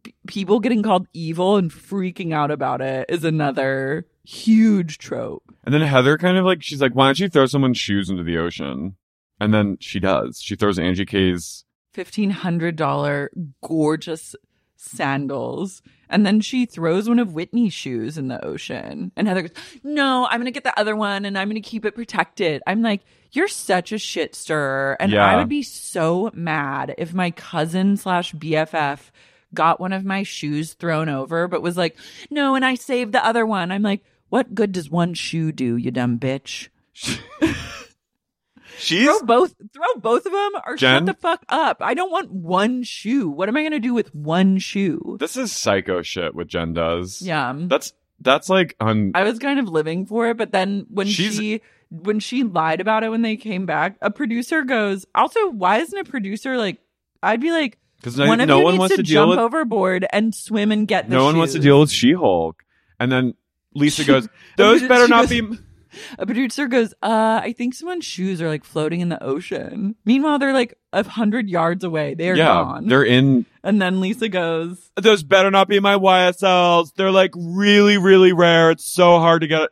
p- people getting called evil and freaking out about it is another huge trope. And then Heather kind of like, she's like, why don't you throw someone's shoes into the ocean? And then she does. She throws Angie K's. $1,500 gorgeous sandals. And then she throws one of Whitney's shoes in the ocean. And Heather goes, No, I'm going to get the other one and I'm going to keep it protected. I'm like, You're such a shit stirrer. And Yeah. I would be so mad if my cousin slash BFF got one of my shoes thrown over, but was like, No, and I saved the other one. I'm like, What good does one shoe do, you dumb bitch? [laughs] She's throw both throw both of them or Jen? shut the fuck up i don't want one shoe what am i gonna do with one shoe this is psycho shit what Jen does. yeah That's that's like un i was kind of living for it but then when She's- she when she lied about it when they came back a producer goes also why isn't a producer like i'd be like because one no, of no you one needs wants to, to jump with overboard and swim and get the no one wants to deal with She Hulk. And then Lisa [laughs] goes, those [laughs] better not goes- be. A producer goes uh i think someone's shoes are like floating in the ocean meanwhile they're like a hundred yards away they're yeah, gone they're in. and then lisa goes Those better not be my YSLs. They're like really, really rare. It's so hard to get.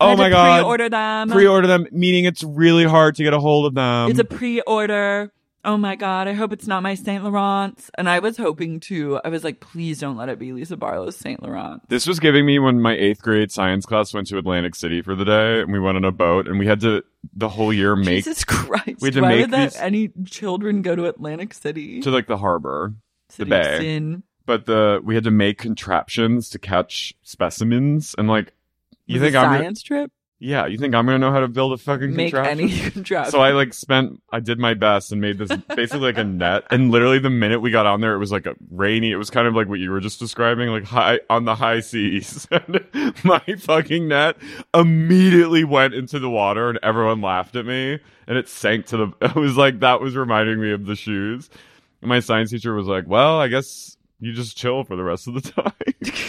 Oh my god! pre-order them Pre-order them, meaning it's really hard to get a hold of them. it's a pre-order. Oh my god, I hope it's not my Saint Laurent's. And I was hoping to. I was like, please don't let it be Lisa Barlow's Saint Laurent. This was giving me when my eighth grade science class went to Atlantic City for the day, and we went on a boat, and we had to the whole year make Jesus Christ! we had to Why make would that these- any children go to Atlantic City? to like the harbor, City the of bay. Sin. but the we had to make contraptions to catch specimens, and like you Was think a I'm gonna, science trip? Yeah, you think I'm gonna know how to build a fucking Make contraption? any [laughs] contraption? So I like spent, I did my best and made this basically like a net. And literally the minute we got on there, it was like a rainy. It was kind of like what you were just describing, like high on the high seas. [laughs] And my fucking net immediately went into the water and everyone laughed at me and it sank to the, [laughs] it was like, that was reminding me of the shoes. And my science teacher was like, well, I guess you just chill for the rest of the time.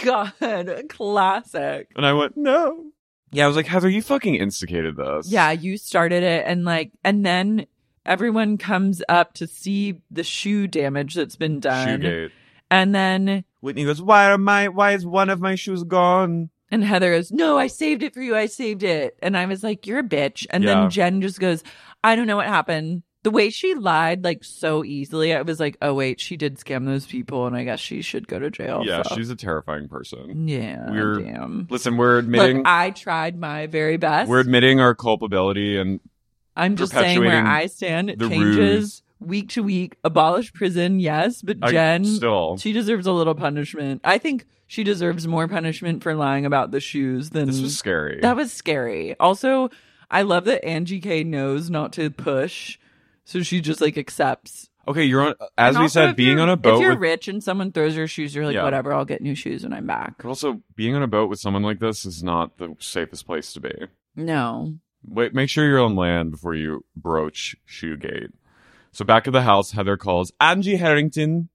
God, classic. And I went, no. Yeah, I was like, Heather, you fucking instigated this. Yeah, you started it, and like, and then everyone comes up to see the shoe damage that's been done, Shoegate. and then Whitney goes, why are my, why is one of my shoes gone? And Heather goes, No, I saved it for you. I saved it. And I was like, You're a bitch. And Yeah. then Jen just goes, I don't know what happened. The way she lied, like so easily, I was like, Oh, wait, she did scam those people. And I guess she should go to jail. Yeah, so- she's a terrifying person. Yeah. We're damn. listen. We're admitting Look, I tried my very best. we're admitting our culpability, and I'm just saying where I stand. It changes ruse. week to week. Abolish prison, yes. But I- Jen, still. she deserves a little punishment. I think she deserves more punishment for lying about the shoes than this was scary. That was scary. Also, I love that Angie K knows not to push, so she just like accepts. okay. You're on, as And we also, said, if being you're- on a boat If you're with, rich and someone throws your shoes, you're like, Yeah. whatever. I'll get new shoes when I'm back. but also being on a boat with someone like this is not the safest place to be. No, Wait, make sure you're on land before you broach Shoegate. So back at the house, Heather calls Angie Harrington.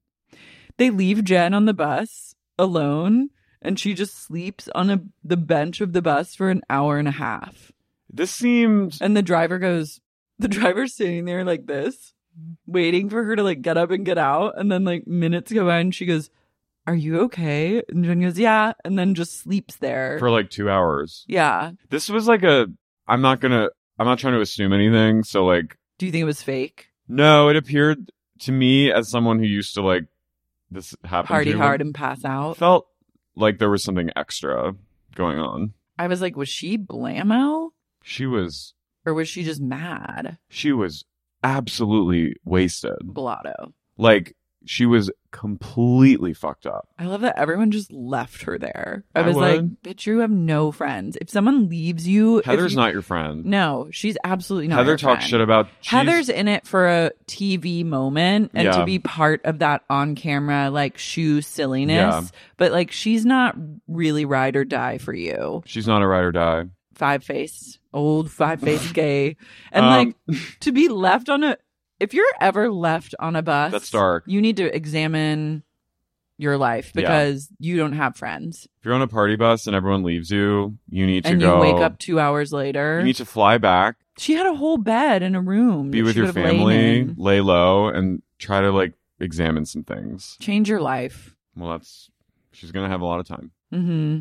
they leave Jen on the bus alone, and she just sleeps on a the bench of the bus for an hour and a half. This seems And the driver goes, [laughs] the driver's sitting there like this, mm-hmm. waiting for her to like get up and get out. And then like minutes go by and she goes, Are you okay? And Jen goes, Yeah. And then just sleeps there. for like two hours. yeah. This was like a. I'm not gonna. I'm not trying to assume anything. So like, Do you think it was fake? no, it appeared to me as someone who used to like this happen. Party to, hard and pass out. Felt like there was something extra going on. I was like, Was she blammo? She was. Or was she just mad? She was absolutely wasted. Blotto. Like she was completely fucked up. I love that everyone just left her there. I I was like, bitch, you have no friends. If someone leaves you, Heather's you- not your friend. No, she's absolutely not. Heather talks friend. shit about she's- Heather's in it for a TV moment and to be part of that on camera like shoe silliness. Yeah. But like she's not really ride or die for you. She's not a ride or die. Five face, old five face [laughs] gay. And Um, like to be left on a if you're ever left on a bus, That's dark. You need to examine your life Yeah. because you don't have friends. If you're on a party bus and everyone leaves you, you need to and go. you wake up two hours later. You need to fly back, she had a whole bed in a room. be with your could have lain family, lay low, and try to like examine some things. Change your life. Well, that's she's gonna have a lot of time. Mm-hmm.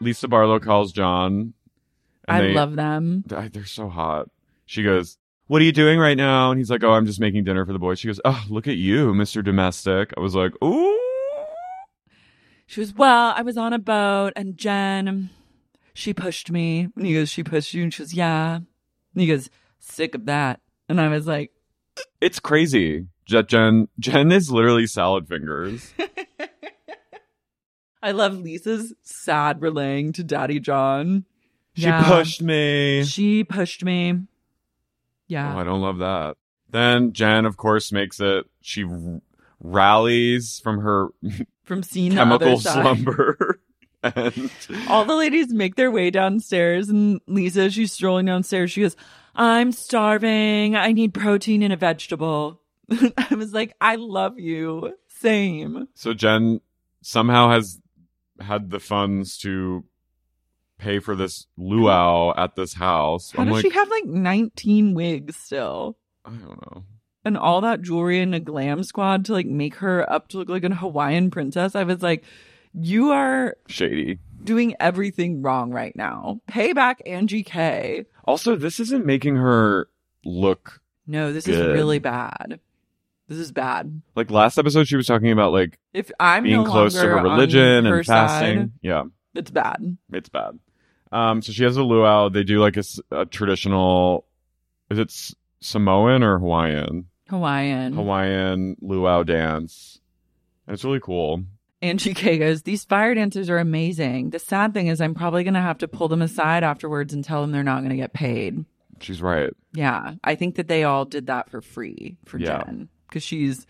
Lisa Barlow calls John. I they- love them. They're so hot. She goes, "What are you doing right now?" And he's like, "Oh, I'm just making dinner for the boys." She goes, "Oh, look at you, Mr. Domestic." I was like, "Ooh." She was, well, I was on a boat and Jen, she pushed me. And he goes, she pushed you? And she goes, yeah. And he goes, sick of that. And I was like, It's crazy. Jen Jen is literally salad fingers. [laughs] I love Lisa's sad relaying to Daddy John. She Yeah. pushed me. She pushed me. Yeah. Oh, I don't love that. Then Jen, of course, makes it. She r- rallies from her [laughs] From seeing chemical other slumber. [laughs] and All the ladies make their way downstairs, and Lisa, she's strolling downstairs. She goes, I'm starving. I need protein and a vegetable. [laughs] I was like, I love you. Same. so Jen somehow has had the funds to pay for this luau at this house. How I'm does like, she have like 19 wigs still? I don't know. And all that jewelry and a glam squad to like make her up to look like a Hawaiian princess. I was like, you are Shady. doing everything wrong right now. Pay back Angie K. Also, this isn't making her look No, this is really bad. This is bad. like last episode. She was talking about like If I'm being no close to her religion her and fasting. side, Yeah, it's bad. it's bad. Um, so she has a luau. They do like a traditional. Is it S- Samoan or Hawaiian? Hawaiian. Hawaiian luau dance, and it's really cool. Angie K goes, These fire dancers are amazing. The sad thing is, I'm probably going to have to pull them aside afterwards and tell them they're not going to get paid. She's right. Yeah. I think that they all did that for free for Yeah. Jen because she's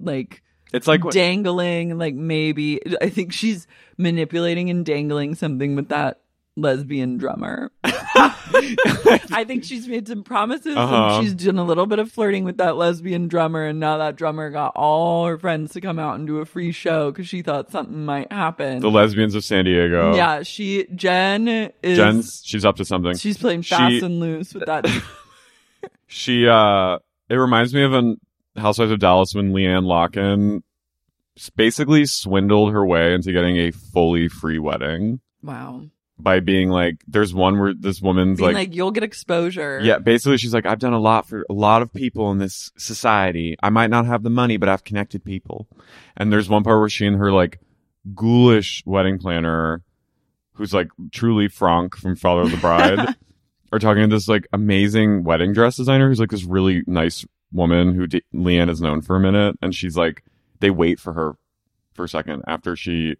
like It's like what- dangling, like maybe, I think she's manipulating and dangling something with that lesbian drummer. [laughs] I think she's made some promises Uh-huh. and she's done a little bit of flirting with that lesbian drummer. And now that drummer got all her friends to come out and do a free show because she thought something might happen. the lesbians of San Diego. Yeah, she, Jen is, Jen's she's up to something. she's playing She- fast and loose with that. [laughs] [laughs] She uh it reminds me of an Housewives of Dallas when LeeAnne Locken basically swindled her way into getting a fully free wedding wow. by being like there's one where this woman's Being like, like, you'll get exposure. yeah, basically she's like I've done a lot for a lot of people in this society. I might not have the money, but I've connected people. And there's one part where she and her like ghoulish wedding planner who's like truly Franck from Father of the Bride [laughs] are talking to this like amazing wedding dress designer who's like this really nice woman who D- Leanne is known for a minute, and she's like, they wait for her for a second after she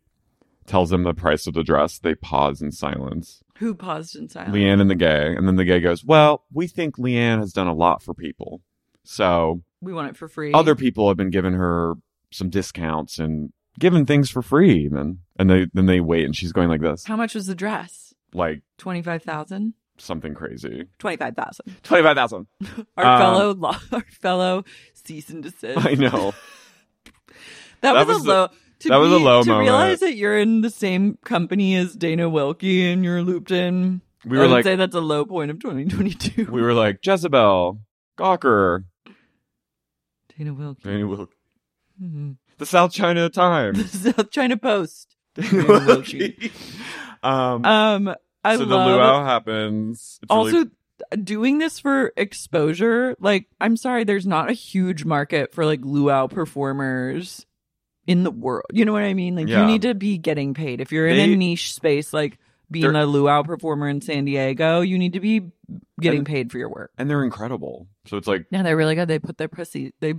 tells them the price of the dress. They pause in silence. Who paused in silence? Leanne and the gay, and then the gay goes, "Well, we think Leanne has done a lot for people, so We want it for free. other people have been giving her some discounts and giving things for free, even." And they then they wait, and she's going like this, How much was the dress? like 25,000? Something crazy. 25,000. Twenty five thousand. [laughs] Our Um, fellow law, [laughs] our fellow cease and desist. I know. [laughs] That, That was, was a low. To that was a low to moment. realize that you're in the same company as Dana Wilkey and you're looped in. We I were would like- say that's a low point of 2022. We were like Jezebel, Gawker, Dana Wilkey. Danny Wilk, Mhm. the South China Times. The South China Post. Dana Dana Wilkey. Wilkey. um, Um, I so love the luau happens. It's also really- doing this for exposure like i'm sorry there's not a huge market for like luau performers in the world you know what i mean like Yeah. you need to be getting paid if you're in They- a niche space like being a luau performer in san diego you need to be getting And- paid for your work and they're incredible. So it's like, yeah they're really good they put their pussy they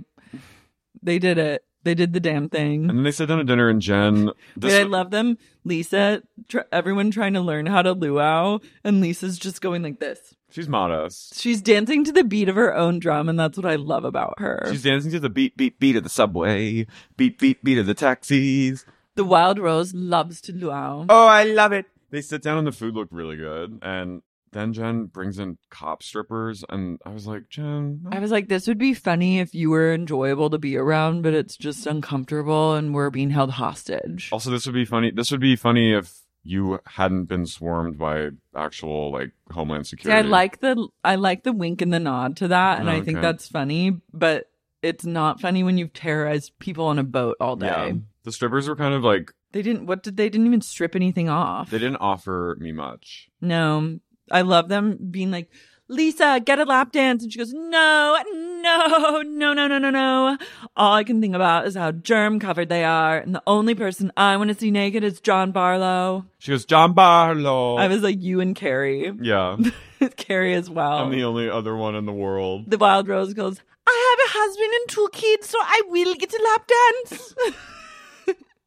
they did it they did the damn thing and then they sit down to dinner, and Jen. This, Wait, I love them. Lisa, tr- everyone trying to learn how to luau, and Lisa's just going like this. she's modest. She's dancing to the beat of her own drum, and that's what I love about her. She's dancing to the beat, beat, beat of the subway, beat, beat, beat of the taxis. the Wild Rose loves to luau. Oh, I love it. They sit down, and the food looked really good. And then Jen brings in cop strippers, and I was like, Jen, I was like, this would be funny if you were enjoyable to be around, but it's just uncomfortable, and we're being held hostage. Also, this would be funny. This would be funny if you hadn't been swarmed by actual like Homeland See, Security. I like the I like the wink and the nod to that, and I think that's funny, but it's not funny when you've terrorized people on a boat all day. Yeah, the strippers were kind of like They didn't. What did they didn't even strip anything off? they didn't offer me much. No, I love them being like, Lisa, get a lap dance. And she goes, no, no, no, no, no, no, no. All I can think about is how germ covered they are. And the only person I want to see naked is John Barlow. She goes, John Barlow. I was like, you and Carrie. yeah, [laughs] Carrie as well. I'm the only other one in the world. the Wild Rose goes, I have a husband and two kids, so I will get a lap dance.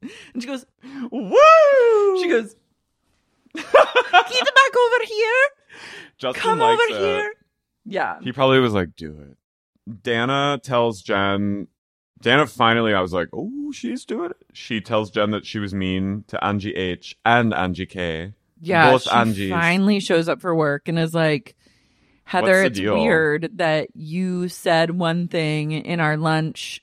[laughs] and she goes, Woo! she goes, [laughs] get back over here. Justin Come over it. here. Yeah. He probably was like, do it. Dana tells Jen. Dana finally, I was like, oh, she's doing it. She tells Jen that she was mean to Angie H and Angie K. Yeah, both she Angies. finally shows up for work and is like, Heather, it's deal?" weird that you said one thing in our lunch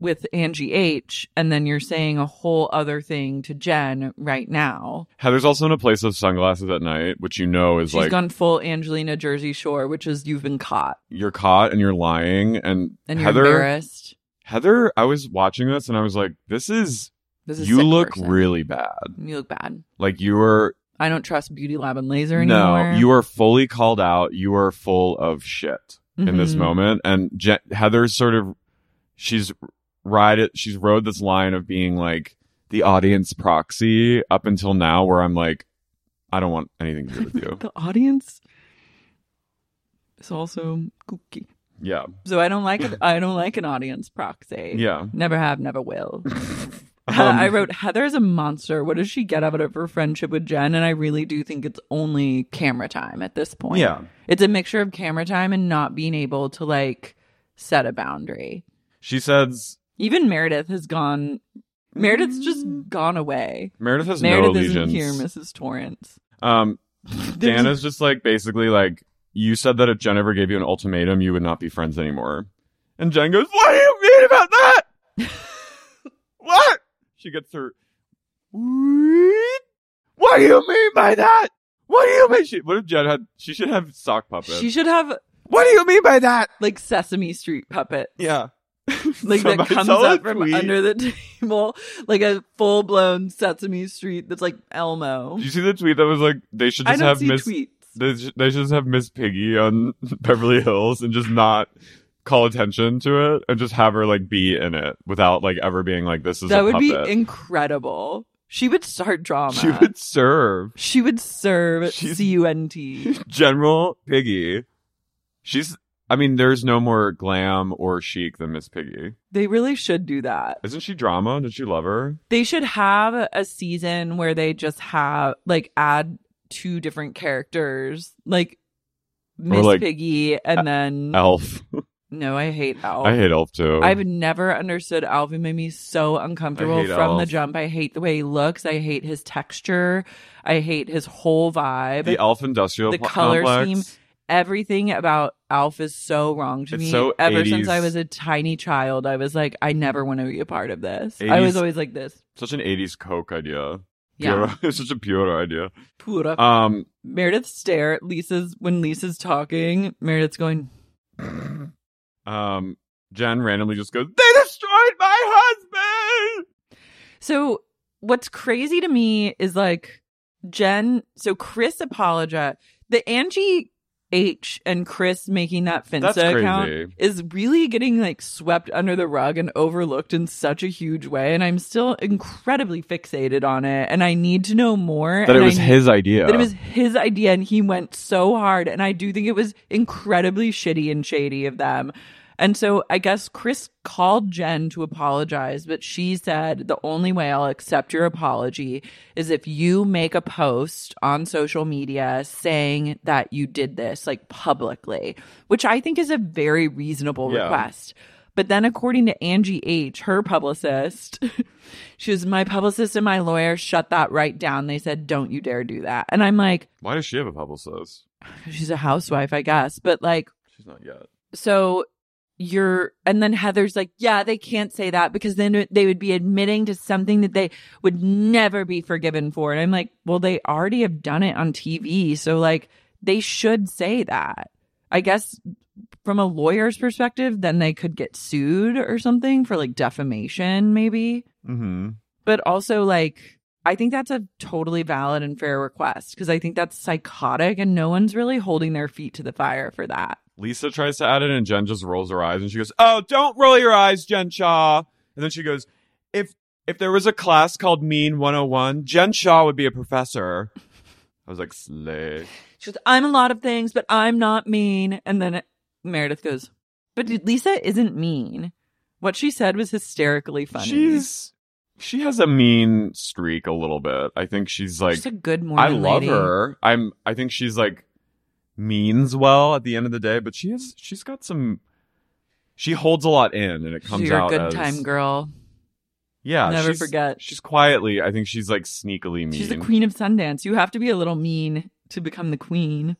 with Angie H, and then you're saying a whole other thing to Jen right now. Heather's also in a place of sunglasses at night, which you know is She's like She's gone full Angelina Jersey Shore, which is you've been caught you're caught and you're lying. And, and you're Heather, embarrassed. Heather, I was watching this and I was like, this is, This is you look person. really bad. You look bad. Like you were, I don't trust Beauty Lab and Laser anymore. no, you are fully called out. You are full of shit in this Mhm. moment. And Je- Heather's sort of, she's ride it. she's rode this line of being like the audience proxy up until now where I'm like, I don't want anything to do with you. [laughs] the audience is also kooky. yeah. So I don't like it. I don't like an audience proxy. Yeah. Never have, never will. [laughs] Um, I wrote Heather's a monster. What does she get out of her friendship with Jen? And I really do think it's only camera time at this point. Yeah. It's a mixture of camera time and not being able to like set a boundary. She says Even Meredith has gone. Meredith's just gone away. Meredith has Meredith no isn't allegiance. here, Mrs. Torrance. Um, [laughs] Dana's just like basically like you said that if Jen ever gave you an ultimatum, you would not be friends anymore. And Jen goes, "What do you mean about that? [laughs] what?" She gets her. What? What do you mean by that? What do you mean? She, what if Jen had? She should have sock puppets. She should have What do you mean by that? like Sesame Street puppet. Yeah. [laughs] like that comes up from under the [laughs] table, like a full blown Sesame Street that's like Elmo. Did you see the tweet that was like they should just have see Miss tweets. they, sh- they should just have Miss Piggy on [laughs] Beverly Hills and just not call attention to it and just have her like be in it without like ever being like this is That would be incredible. She would start drama. She would serve She would serve CUNT. General Piggy. She's I mean there's no more glam or chic than Miss Piggy. They really should do that. Isn't she drama? Did she love her? They should have a season where they just have like add two different characters, like Miss like, Piggy, and then Elf. [laughs] no, I hate Elf. I hate Elf too. I've never understood Elf. He made me so uncomfortable from the jump. I hate the way he looks. I hate his texture. I hate his whole vibe. the Elf Industrial the pl- color complex. scheme. Everything about Alf is so wrong to It's me. so Ever since I was a tiny child, I was like, I never want to be a part of this. I was always like this. Such an 80s Coke idea. Yeah. Pure, [laughs] it's such a pure idea. Pura. Um, Meredith stare at Lisa's when Lisa's talking. Meredith's going, [clears throat] um, Jen randomly just goes, "They destroyed my husband." So what's crazy to me is like Jen. So Chris apologized. The Angie H and Chris making that Finsta account is really getting like swept under the rug and overlooked in such a huge way. And I'm still incredibly fixated on it. And I need to know more. That and it was his idea. That it was his idea and he went so hard. And I do think it was incredibly shitty and shady of them. And so I guess Chris called Jen to apologize, but she said the only way I'll accept your apology is if you make a post on social media saying that you did this like publicly, which I think is a very reasonable Yeah. request. But then, according to Angie H., her publicist, [laughs] she was my publicist and my lawyer shut that right down. They said, "Don't you dare do that." And I'm like, Why does she have a publicist? [sighs] she's a housewife, I guess. But like, She's not yet. so you're, and then Heather's like, yeah, they can't say that because then they would be admitting to something that they would never be forgiven for. And I'm like, well, they already have done it on TV. So like, they should say that. I guess from a lawyer's perspective, then they could get sued or something for like defamation, maybe. Mm-hmm. But also, like, I think that's a totally valid and fair request because I think that's psychotic and no one's really holding their feet to the fire for that. Lisa tries to add it, and Jen just rolls her eyes, and she goes, "Oh, don't roll your eyes, Jen Shah." And then she goes, "If if there was a class called Mean 101, Jen Shah would be a professor." I was like, "Slay." She goes, I'm a lot of things, but I'm not mean. And then Meredith goes, But Lisa isn't mean. What she said was hysterically funny. She's she has a mean streak a little bit. I think she's like She's a good morning. I love lady. her. I'm I think she's like means well at the end of the day, but she has she's got some she holds a lot in and it comes your out good as, time girl. Yeah, Never she's- forget. She's quietly, I think she's like sneakily mean. She's the queen of Sundance. You have to be a little mean to become the queen.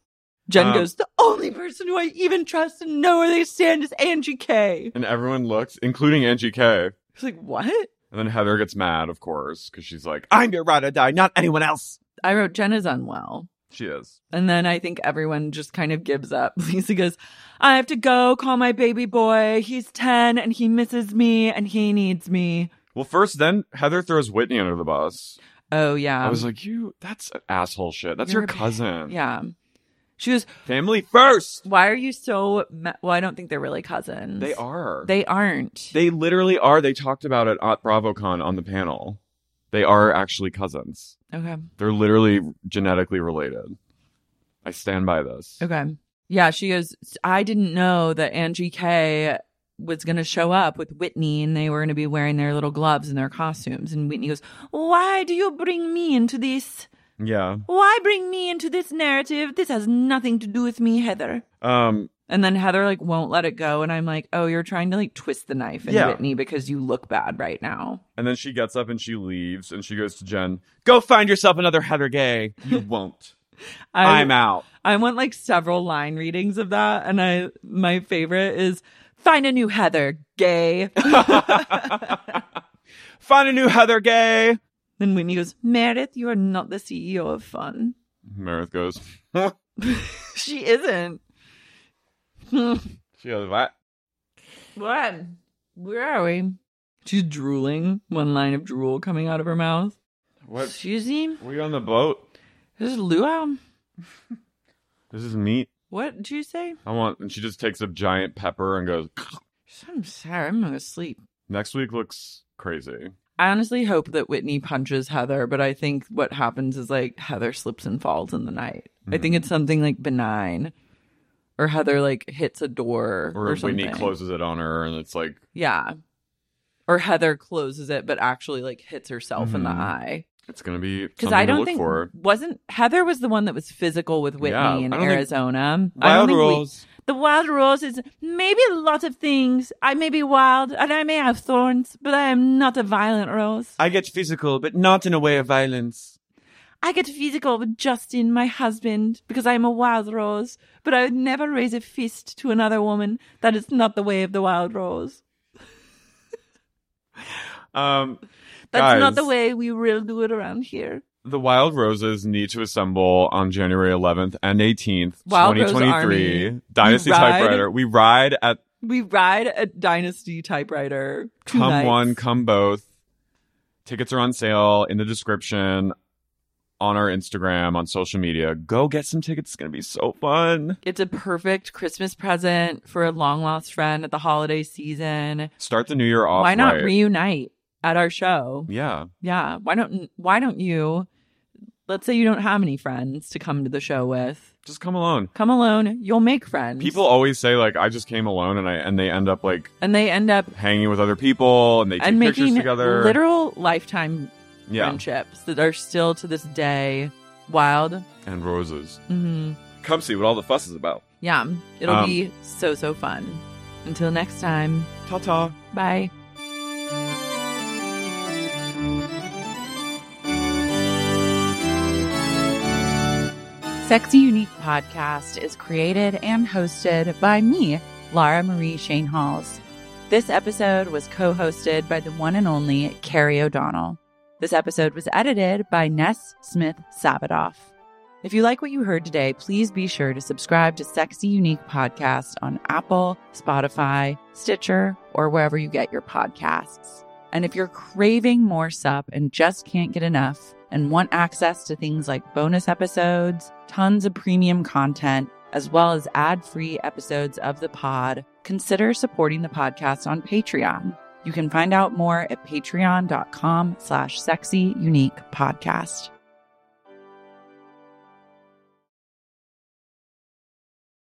Jen Um, goes, The only person who I even trust and know where they stand is Angie K. And everyone looks, including Angie K. She's like, What? And then Heather gets mad, of course, because she's like, I'm your ride or die, not anyone else. I wrote, Jen is unwell. She is. And then I think everyone just kind of gives up. [laughs] Lisa goes, I have to go call my baby boy. He's 10 and he misses me and he needs me. Well, first, then Heather throws Whitney under the bus. Oh, yeah. I was like, you, that's asshole shit. That's your You're a- cousin. Yeah. She goes, Family first. Why are you so. Ma-? Well, I don't think they're really cousins. They are. They aren't. They literally are. They talked about it at BravoCon on the panel. They are actually cousins. Okay. They're literally genetically related. I stand by this. Okay. Yeah. She goes, I didn't know that Angie K was going to show up with Whitney and they were going to be wearing their little gloves and their costumes. And Whitney goes, Why do you bring me into this? Yeah. Why bring me into this narrative? This has nothing to do with me, Heather. Um. And then Heather like won't let it go. And I'm like, Oh, you're trying to like twist the knife in Yeah. Whitney because you look bad right now. And then she gets up and she leaves and she goes to Jen. Go find yourself another Heather Gay. You [laughs] won't. I, I'm out. I want like several line readings of that. And I, my favorite is find a new Heather, gay. [laughs] Find a new Heather Gay. Then Whitney goes, Meredith, you are not the CEO of fun. Meredith goes. [laughs] she isn't. [laughs] she goes, what? What? Where are we? She's drooling. One line of drool coming out of her mouth. What? Excuse me? We on the boat? This is luau. [laughs] This is meat. What did you say? I want. And she just takes a giant pepper and goes. I'm sorry. I'm gonna sleep. Next week looks crazy. I honestly hope that Whitney punches Heather, but I think what happens is like Heather slips and falls in the night. I think mm. it's something like benign. Or Heather like hits a door or, Or, something. Whitney closes it on her and it's like, Yeah. Or Heather closes it but actually like hits herself in the Mhm. eye. it's gonna be Because I don't think for. wasn't Heather was the one that was physical with Whitney Yeah, in think- Arizona. I don't Wild think we- Rose. the wild rose is maybe a lot of things. I may be wild and I may have thorns, but I am not a violent rose. I get physical, but not in a way of violence. I get physical with Justin, my husband, because I am a wild rose, but I would never raise a fist to another woman. That is not the way of the wild rose. [laughs] Um, That's not the way we will do it around here. The Wild Roses need to assemble on January 11th and 18th, Wild Rose 2023. Army. Dynasty Typewriter. We ride at We ride a dynasty typewriter. come nights. one, come both. Tickets are on sale in the description on our Instagram, on social media. Go get some tickets. It's going to be so fun. It's a perfect Christmas present for a long lost friend at the holiday season. Start the new year off. Why not right. reunite at our show? Yeah. Yeah. Why don't why don't you let's say you don't have any friends to come to the show with. Just come alone. Come alone, you'll make friends. People always say like I just came alone and I and they end up like and they end up hanging with other people and they take and pictures making together. literal lifetime Yeah. friendships that are still to this day wild. and roses. hmm Come see what all the fuss is about. Yeah. It'll Um, be so so fun. Until next time. Ta ta. Bye. Sexy Unique Podcast is created and hosted by me, Lara Marie Schoenhals. This episode was co hosted by the one and only Carrie O'Donnell. This episode was edited by Ness Smith Sabadoff. If you like what you heard today, please be sure to subscribe to Sexy Unique Podcast on Apple, Spotify, Stitcher, or wherever you get your podcasts. And if you're craving more sup and just can't get enough and want access to things like bonus episodes, tons of premium content, as well as ad-free episodes of the pod, consider supporting the podcast on Patreon. You can find out more at patreon.com slash sexy unique podcast.